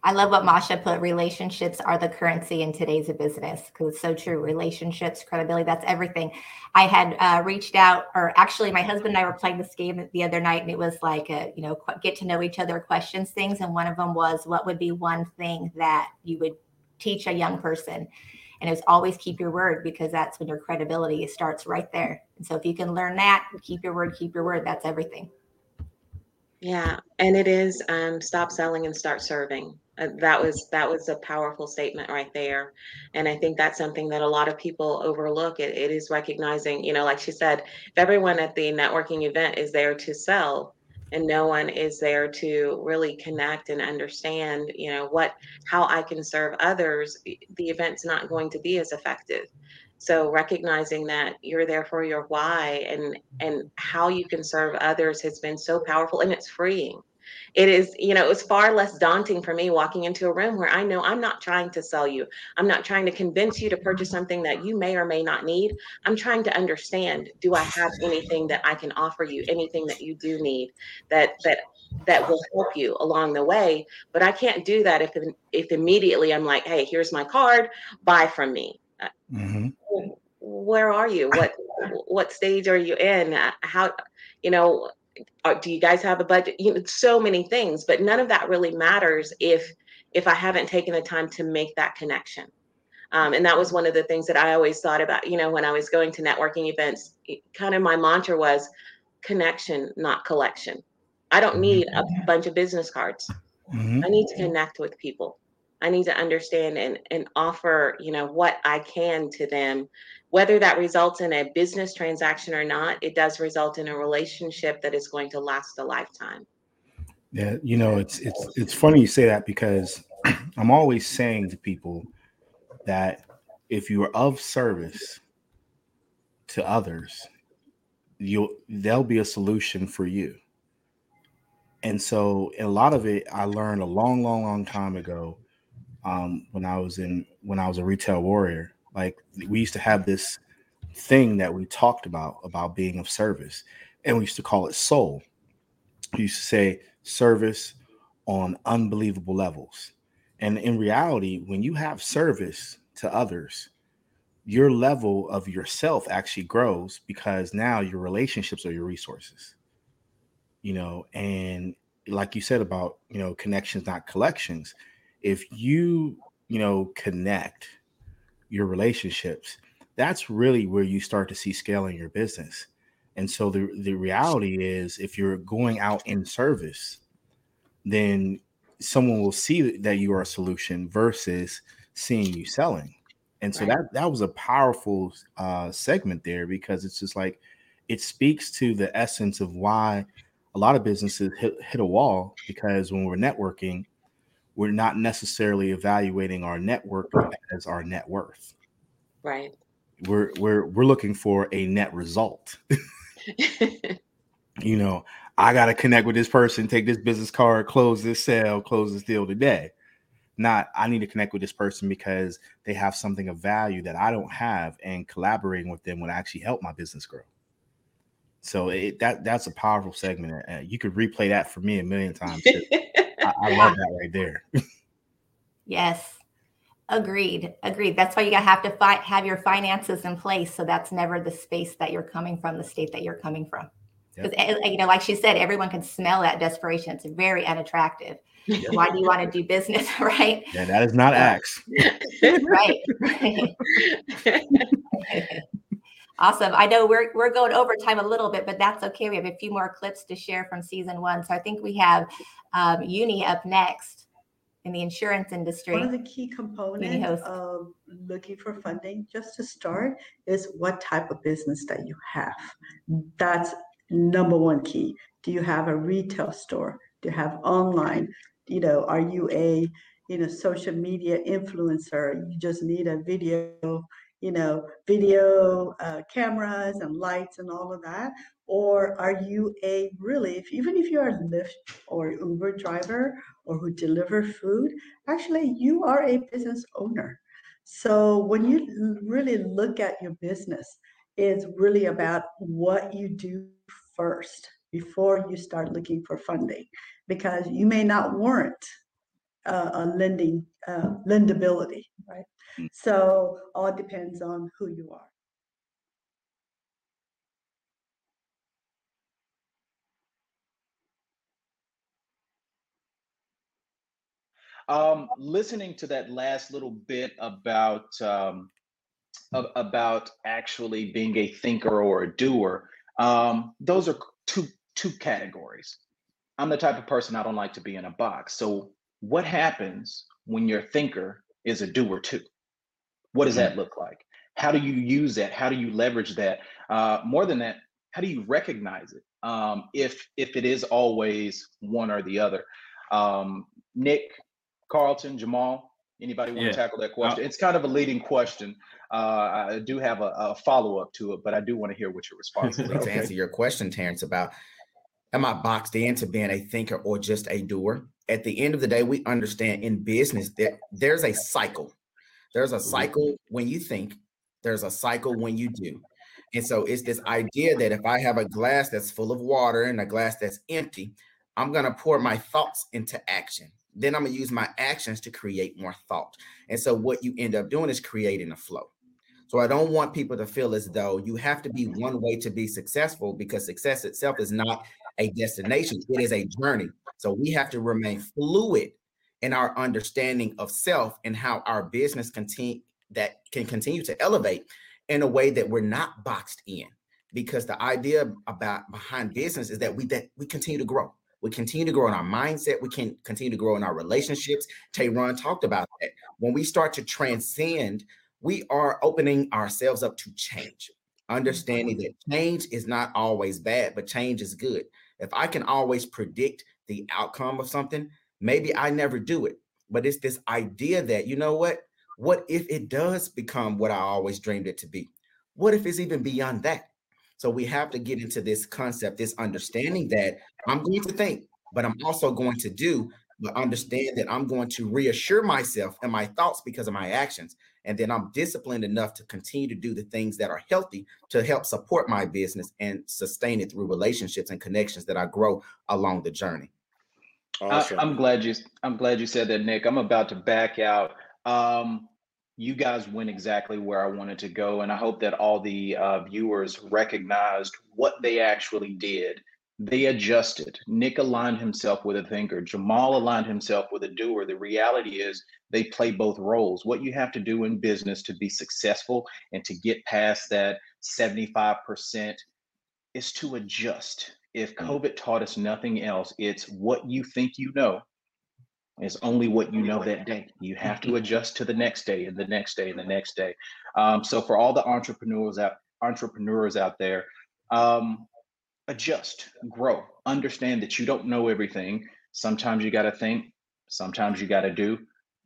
I love what Masha put. Relationships are the currency in today's business because it's so true. Relationships, credibility, that's everything. I had uh, reached out, or actually, my husband and I were playing this game the other night, and it was like a, you know, get to know each other questions things. And one of them was, what would be one thing that you would teach a young person? And it's always keep your word because that's when your credibility starts right there. And so if you can learn that, keep your word, keep your word, that's everything. Yeah, and it is um, stop selling and start serving. Uh, that was that was a powerful statement right there, and I think that's something that a lot of people overlook. It, it is recognizing, you know, like she said, if everyone at the networking event is there to sell, and no one is there to really connect and understand, you know, what how I can serve others, the event's not going to be as effective. So recognizing that you're there for your why and and how you can serve others has been so powerful and it's freeing it is you know it's far less daunting for me walking into a room where i know i'm not trying to sell you. I'm not trying to convince you to purchase something that you may or may not need. I'm trying to understand do i have anything that i can offer you anything that you do need that that that will help you along the way? But i can't do that if if immediately i'm like hey here's my card buy from me. Mm-hmm. where are you? What what stage are you in? How you know do you guys have a budget you know so many things but none of that really matters if if i haven't taken the time to make that connection um, and that was one of the things that i always thought about you know when i was going to networking events kind of my mantra was connection not collection i don't need a mm-hmm. bunch of business cards mm-hmm. i need to connect with people I need to understand and, and offer, you know, what I can to them. Whether that results in a business transaction or not, it does result in a relationship that is going to last a lifetime. Yeah, you know, it's it's it's funny you say that because I'm always saying to people that if you are of service to others, you'll there'll be a solution for you. And so a lot of it I learned a long, long, long time ago um, when I was in when I was a retail warrior. Like we used to have this thing that we talked about about being of service, and we used to call it soul. We used to say service on unbelievable levels. And in reality, when you have service to others, your level of yourself actually grows because now your relationships are your resources. You know, and like you said about, you know, connections, not collections, if you you know connect your relationships that's really where you start to see scaling your business and so the the reality is if you're going out in service then someone will see that you are a solution versus seeing you selling and so right. that that was a powerful uh, segment there because it's just like it speaks to the essence of why a lot of businesses hit, hit a wall because when we're networking we're not necessarily evaluating our network as our net worth. Right. We're we're we're looking for a net result. you know, I got to connect with this person, take this business card, close this sale, close this deal today. Not I need to connect with this person because they have something of value that I don't have, and collaborating with them would actually help my business grow. So it, that that's a powerful segment. Uh, you could replay that for me a million times. I, I love that right there. yes. Agreed. Agreed. That's why you gotta have to fight have your finances in place. So that's never the space that you're coming from, the state that you're coming from. Because yep. Eh, you know, like she said, everyone can smell that desperation. It's very unattractive. Yep. Why do you want to do business, right? Yeah, that is not Axe. right. Awesome. I know we're we're going over time a little bit, but that's okay. We have a few more clips to share from season one. So I think we have um, Uni up next in the insurance industry. One of the key components of looking for funding, just to start, is what type of business that you have. That's number one key. Do you have a retail store? Do you have online? You know, are you a you know social media influencer? You just need a video you know, video uh, cameras and lights and all of that? Or are you a really, if, even if you're a Lyft or Uber driver or who deliver food, actually you are a business owner. So when you really look at your business, it's really about what you do first before you start looking for funding because you may not warrant uh, a lending uh, lendability, right? Mm. So all depends on who you are. Um, listening to that last little bit about um, about actually being a thinker or a doer, um, those are two two categories. I'm the type of person I don't like to be in a box. So, what happens when your thinker is a doer too? What does that mm. look like? How do you use that? How do you leverage that? Uh, more than that, how do you recognize it? Um, if if it is always one or the other. Um, Nick, Carlton, Jamal, anybody want yeah. to tackle that question? it's kind of a leading question. Uh, I do have a, a follow up to it, but I do want to hear what your response is. to answer your question, Terrence, about am I boxed into being a thinker or just a doer? At the end of the day, we understand in business that there's a cycle. There's a mm-hmm. cycle when you think, there's a cycle when you do. And so it's this idea that if I have a glass that's full of water and a glass that's empty, I'm going to pour my thoughts into action then I'm gonna use my actions to create more thought. And so what you end up doing is creating a flow. So I don't want people to feel as though you have to be one way to be successful because success itself is not a destination, it is a journey. So we have to remain fluid in our understanding of self and how our business continue that can continue to elevate in a way that we're not boxed in because the idea about behind business is that we that we continue to grow we continue to grow in our mindset. We can continue to grow in our relationships. Teron talked about that. When we start to transcend, we are opening ourselves up to change, understanding that change is not always bad, but change is good. If I can always predict the outcome of something, maybe I never do it. But it's this idea that, you know what? What if it does become what I always dreamed it to be? What if it's even beyond that? So we have to get into this concept, this understanding that I'm going to think, but I'm also going to do, but understand that I'm going to reassure myself and my thoughts because of my actions. And then I'm disciplined enough to continue to do the things that are healthy to help support my business and sustain it through relationships and connections that I grow along the journey. Awesome. I, am glad you I'm glad you said that, Nick. I'm about to back out. Um, you guys went exactly where I wanted to go. And I hope that all the uh, viewers recognized what they actually did. They adjusted. Nick aligned himself with a thinker. Jamal aligned himself with a doer. The reality is they play both roles. What you have to do in business to be successful and to get past that 75% is to adjust. If mm. COVID taught us nothing else, it's what you think you know it's only what you know that day. You have to adjust to the next day and the next day and the next day. Um, so for all the entrepreneurs out entrepreneurs out there, um, adjust, grow, understand that you don't know everything. Sometimes you got to think. Sometimes you got to do.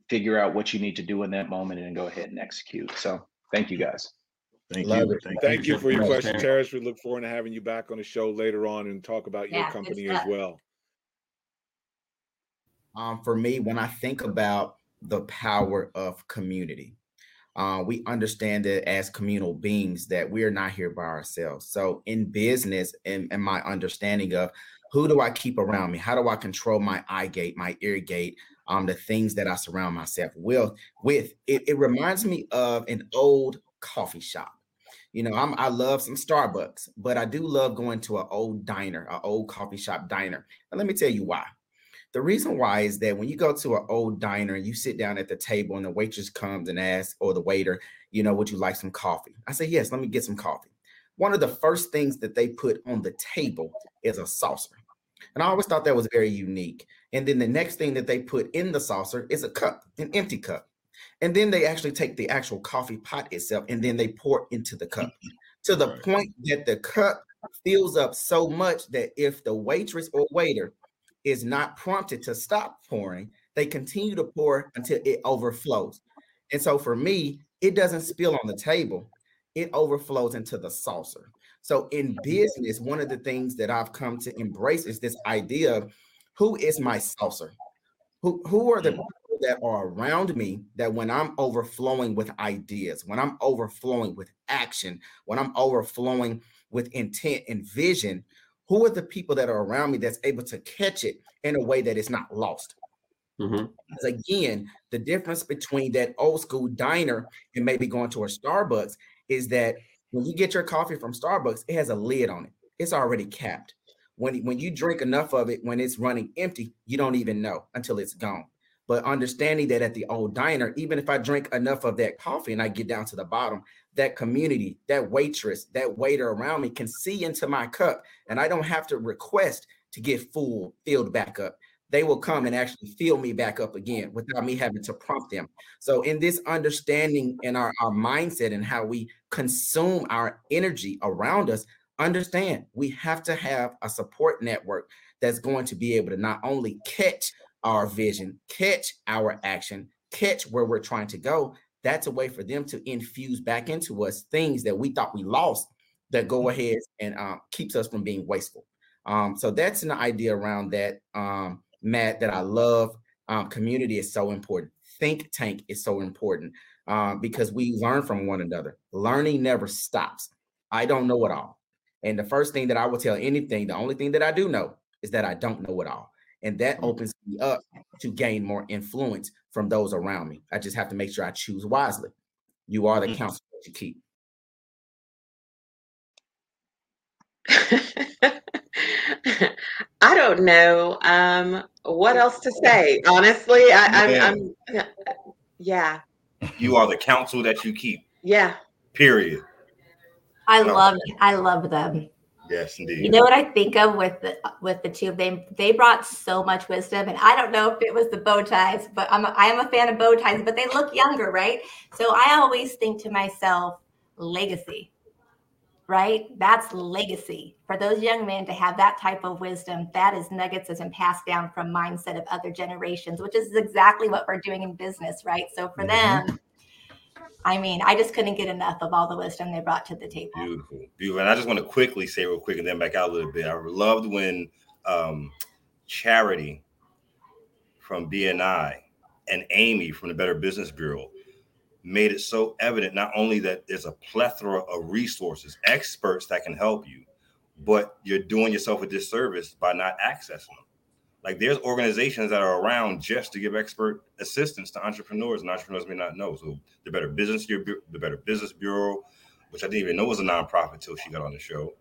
Figure out what you need to do in that moment and go ahead and execute. So thank you guys. Thank Love you. Thank, thank, you for your question, Terrence. We look forward to having you back on the show later on and talk about yeah, your company as well um, for me when I think about the power of community. Uh, we understand it as communal beings that we are not here by ourselves. So, in business, and, my understanding of who do I keep around me? How do I control my eye gate, my ear gate, um, the things that I surround myself with? With it, it reminds me of an old coffee shop. You know, I'm, I love some Starbucks, but I do love going to an old diner, an old coffee shop diner. And let me tell you why. The reason why is that when you go to an old diner and you sit down at the table and the waitress comes and asks, or the waiter, you know, would you like some coffee? I say, yes, let me get some coffee. One of the first things that they put on the table is a saucer. And I always thought that was very unique. And then the next thing that they put in the saucer is a cup, an empty cup. And then they actually take the actual coffee pot itself and then they pour into the cup mm-hmm. to the point that the cup fills up so much that if the waitress or waiter is not prompted to stop pouring, they continue to pour until it overflows. And so for me, it doesn't spill on the table, it overflows into the saucer. So in business, one of the things that I've come to embrace is this idea of who is my saucer? Who, who are the mm. people that are around me that when I'm overflowing with ideas, when I'm overflowing with action, when I'm overflowing with intent and vision, who are the people that are around me that's able to catch it in a way that it's not lost Mm-hmm. Again, the difference between that old school diner and maybe going to a Starbucks is that when you get your coffee from Starbucks, it has a lid on it. It's already capped. When, when you drink enough of it, when it's running empty, you don't even know until it's gone. But understanding that at the old diner, even if I drink enough of that coffee and I get down to the bottom, that community, that waitress, that waiter around me can see into my cup, and I don't have to request to get full, filled back up they will come and actually fill me back up again without me having to prompt them. So, in this understanding and our, our mindset and how we consume our energy around us, understand we have to have a support network that's going to be able to not only catch our vision, catch our action, catch where we're trying to go. That's a way for them to infuse back into us things that we thought we lost that go mm-hmm. ahead and um, keeps us from being wasteful. Um, so that's an idea around that. Um, Matt, that I love. Um, community is so important. Think tank is so important uh, because we learn from one another. Learning never stops. I don't know it all. And the first thing that I will tell anything, the only thing that I do know is that I don't know it all. And that mm. opens me up to gain more influence from those around me. I just have to make sure I choose wisely. You are the mm. counsel that you keep. I don't know um, what else to say. Honestly, I, am I'm, yeah. You are the counsel that you keep. Yeah. Period. I love I love them. Yes, indeed. You know what I think of with the with the two of them? They brought so much wisdom, and I don't know if it was the bow ties, but I'm a, I am a fan of bow ties, but they look younger, right? So I always think to myself, legacy right? That's legacy. For those young men to have that type of wisdom, that is nuggets that's been passed down from mindset of other generations, which is exactly what we're doing in business, right? So for mm-hmm. them, I mean, I just couldn't get enough of all the wisdom they brought to the table. Beautiful, beautiful. And I just want to quickly say real quick and then back out a little bit. I loved when um, Charity from BNI and Amy from the Better Business Bureau made it so evident not only that there's a plethora of resources, experts that can help you, but you're doing yourself a disservice by not accessing them. Like there's organizations that are around just to give expert assistance to entrepreneurs, and entrepreneurs may not know. So the Better Business the Better Business Bureau, which I didn't even know was a nonprofit until she got on the show.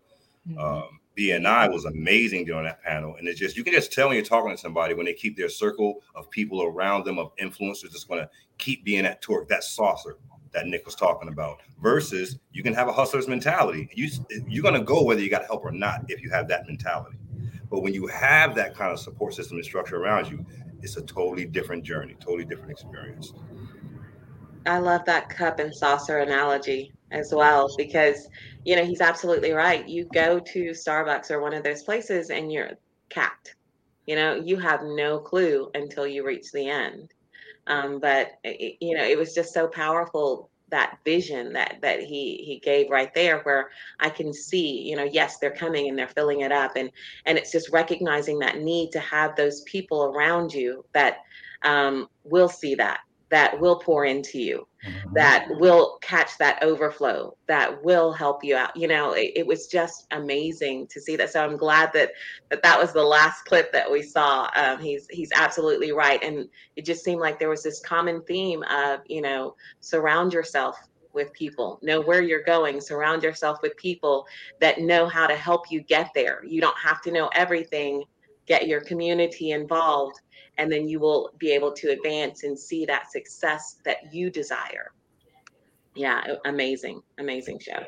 Mm-hmm. Um, BNI was amazing during that panel. And it's just, you can just tell when you're talking to somebody when they keep their circle of people around them, of influencers, just going to keep being that torque, that saucer that Nick was talking about, versus you can have a hustler's mentality. You, you're going to go whether you got help or not if you have that mentality. But when you have that kind of support system and structure around you, it's a totally different journey, totally different experience. I love that cup and saucer analogy as well because you know he's absolutely right. You go to starbucks or one of those places and you're capped. You know you have no clue until you reach the end. Um, but it, you know it was just so powerful that vision that that he he gave right there where i can see you know yes they're coming and they're filling it up and and it's just recognizing that need to have those people around you that um, will see that that will pour into you mm-hmm. that will catch that overflow that will help you out you know it, it, was just amazing to see that. So i'm glad that that that was the last clip that we saw. Um, he's he's absolutely right. And it just seemed like there was this common theme of you know surround yourself with people know where you're going surround yourself with people that know how to help you get there. You don't have to know everything. Get your community involved and then you will be able to advance and see that success that you desire. Yeah amazing amazing show.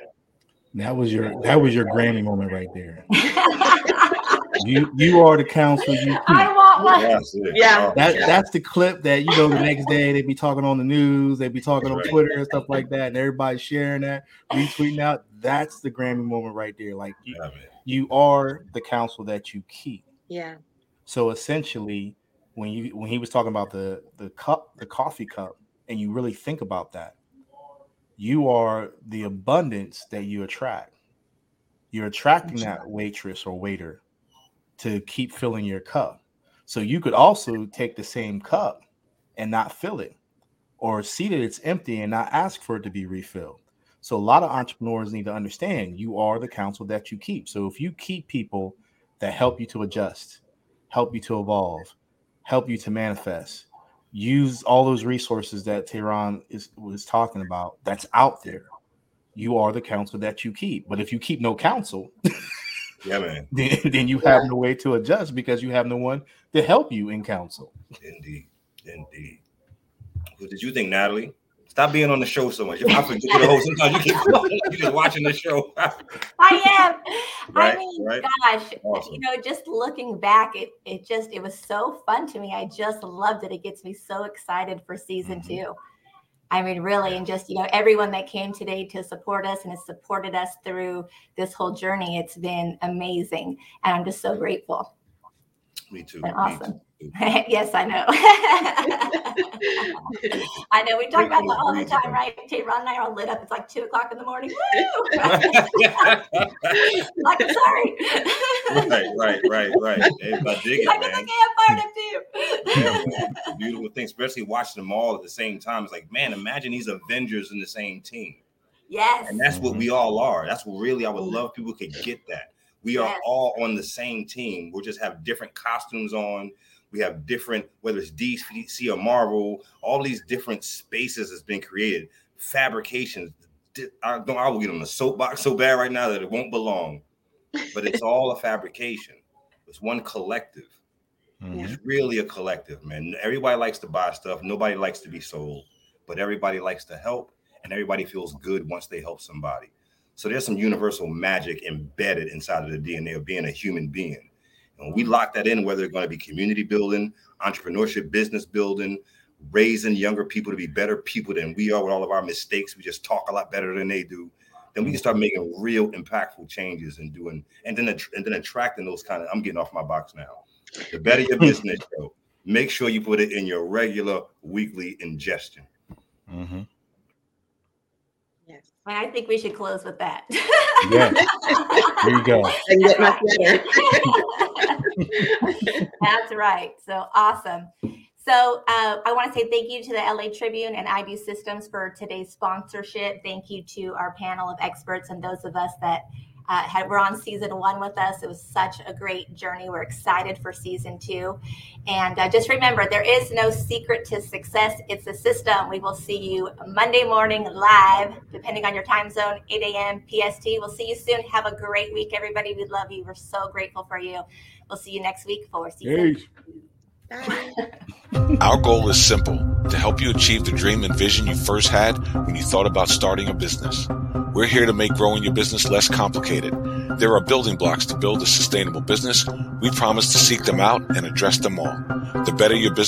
That was your that was your grammy moment right there. You you are the counsel you keep. i want one. Yeah. That, that's the clip that you know the next day they'd be talking on the news they'd be talking on twitter and stuff like that and everybody's sharing that retweeting out. That's the grammy moment right there. Like you, you are the counsel that you keep. Yeah. So essentially when you when he was talking about the the cup, the coffee cup, and you really think about that, you are the abundance that you attract. You're attracting that waitress or waiter to keep filling your cup. So you could also take the same cup and not fill it, or see that it's empty and not ask for it to be refilled. So a lot of entrepreneurs need to understand you are the counsel that you keep. So if you keep people that help you to adjust, help you to evolve, help you to manifest. Use all those resources that Teron is was talking about. That's out there. You are the counsel that you keep. But if you keep no counsel, yeah, man, then, then you have no way to adjust because you have no one to help you in counsel. Indeed, indeed. What did you think, Natalie? Stop being on the show so much. I forget the host. Sometimes you keep you just watching the show. I am. Right, I mean, right. gosh, awesome. you know, just looking back, it it just it was so fun to me. I just loved it. It gets me so excited for season mm-hmm. two. I mean, really, and just you know, everyone that came today to support us and has supported us through this whole journey, it's been amazing, and I'm just so grateful. Me too. awesome. Me too. yes, I know. I know. We talk about that all the time, right? Ron and I are all lit up. It's like two o'clock in the morning. like, I'm sorry. right, right, right, right. Hey, I dig it, like, man. Okay, I'm too. beautiful thing, especially watching them all at the same time. It's like, man, imagine these Avengers in the same team. Yes. And that's what mm-hmm. we all are. That's what really I would mm. love people could get that. We are yes. all on the same team. We'll just have different costumes on we have different, whether it's DC or Marvel, all these different spaces that's been created, fabrications. I don't I will get on the soapbox so bad right now that it won't belong, but it's all a fabrication. It's one collective. Mm-hmm. It's really a collective, man. Everybody likes to buy stuff. Nobody likes to be sold, but everybody likes to help, and everybody feels good once they help somebody. So there's some universal magic embedded inside of the DNA of being a human being. And we lock that in, whether it's going to be community building, entrepreneurship, business building, raising younger people to be better people than we are with all of our mistakes. We just talk a lot better than they do. Then we can start making real impactful changes and doing, and then and then attracting those kind of. I'm getting off my box now. The better your business show, make sure you put it in your regular weekly ingestion. Mm-hmm. I think we should close with that. Yeah. There you go. And get my That's right. So awesome. So uh, I want to say thank you to the LA Tribune and IBU Systems for today's sponsorship. Thank you to our panel of experts and those of us that uh, had were on season one with us. It was such a great journey. We're excited for season two. And uh, just remember, there is no secret to success. It's a system. We will see you Monday morning live, depending on your time zone, 8 a.m. PST. We'll see you soon. Have a great week, everybody. We love you. We're so grateful for you. We'll see you next week for season. Our goal is simple to help you achieve the dream and vision you first had when you thought about starting a business. We're here to make growing your business less complicated. There are building blocks to build a sustainable business. We promise to seek them out and address them all. The better your business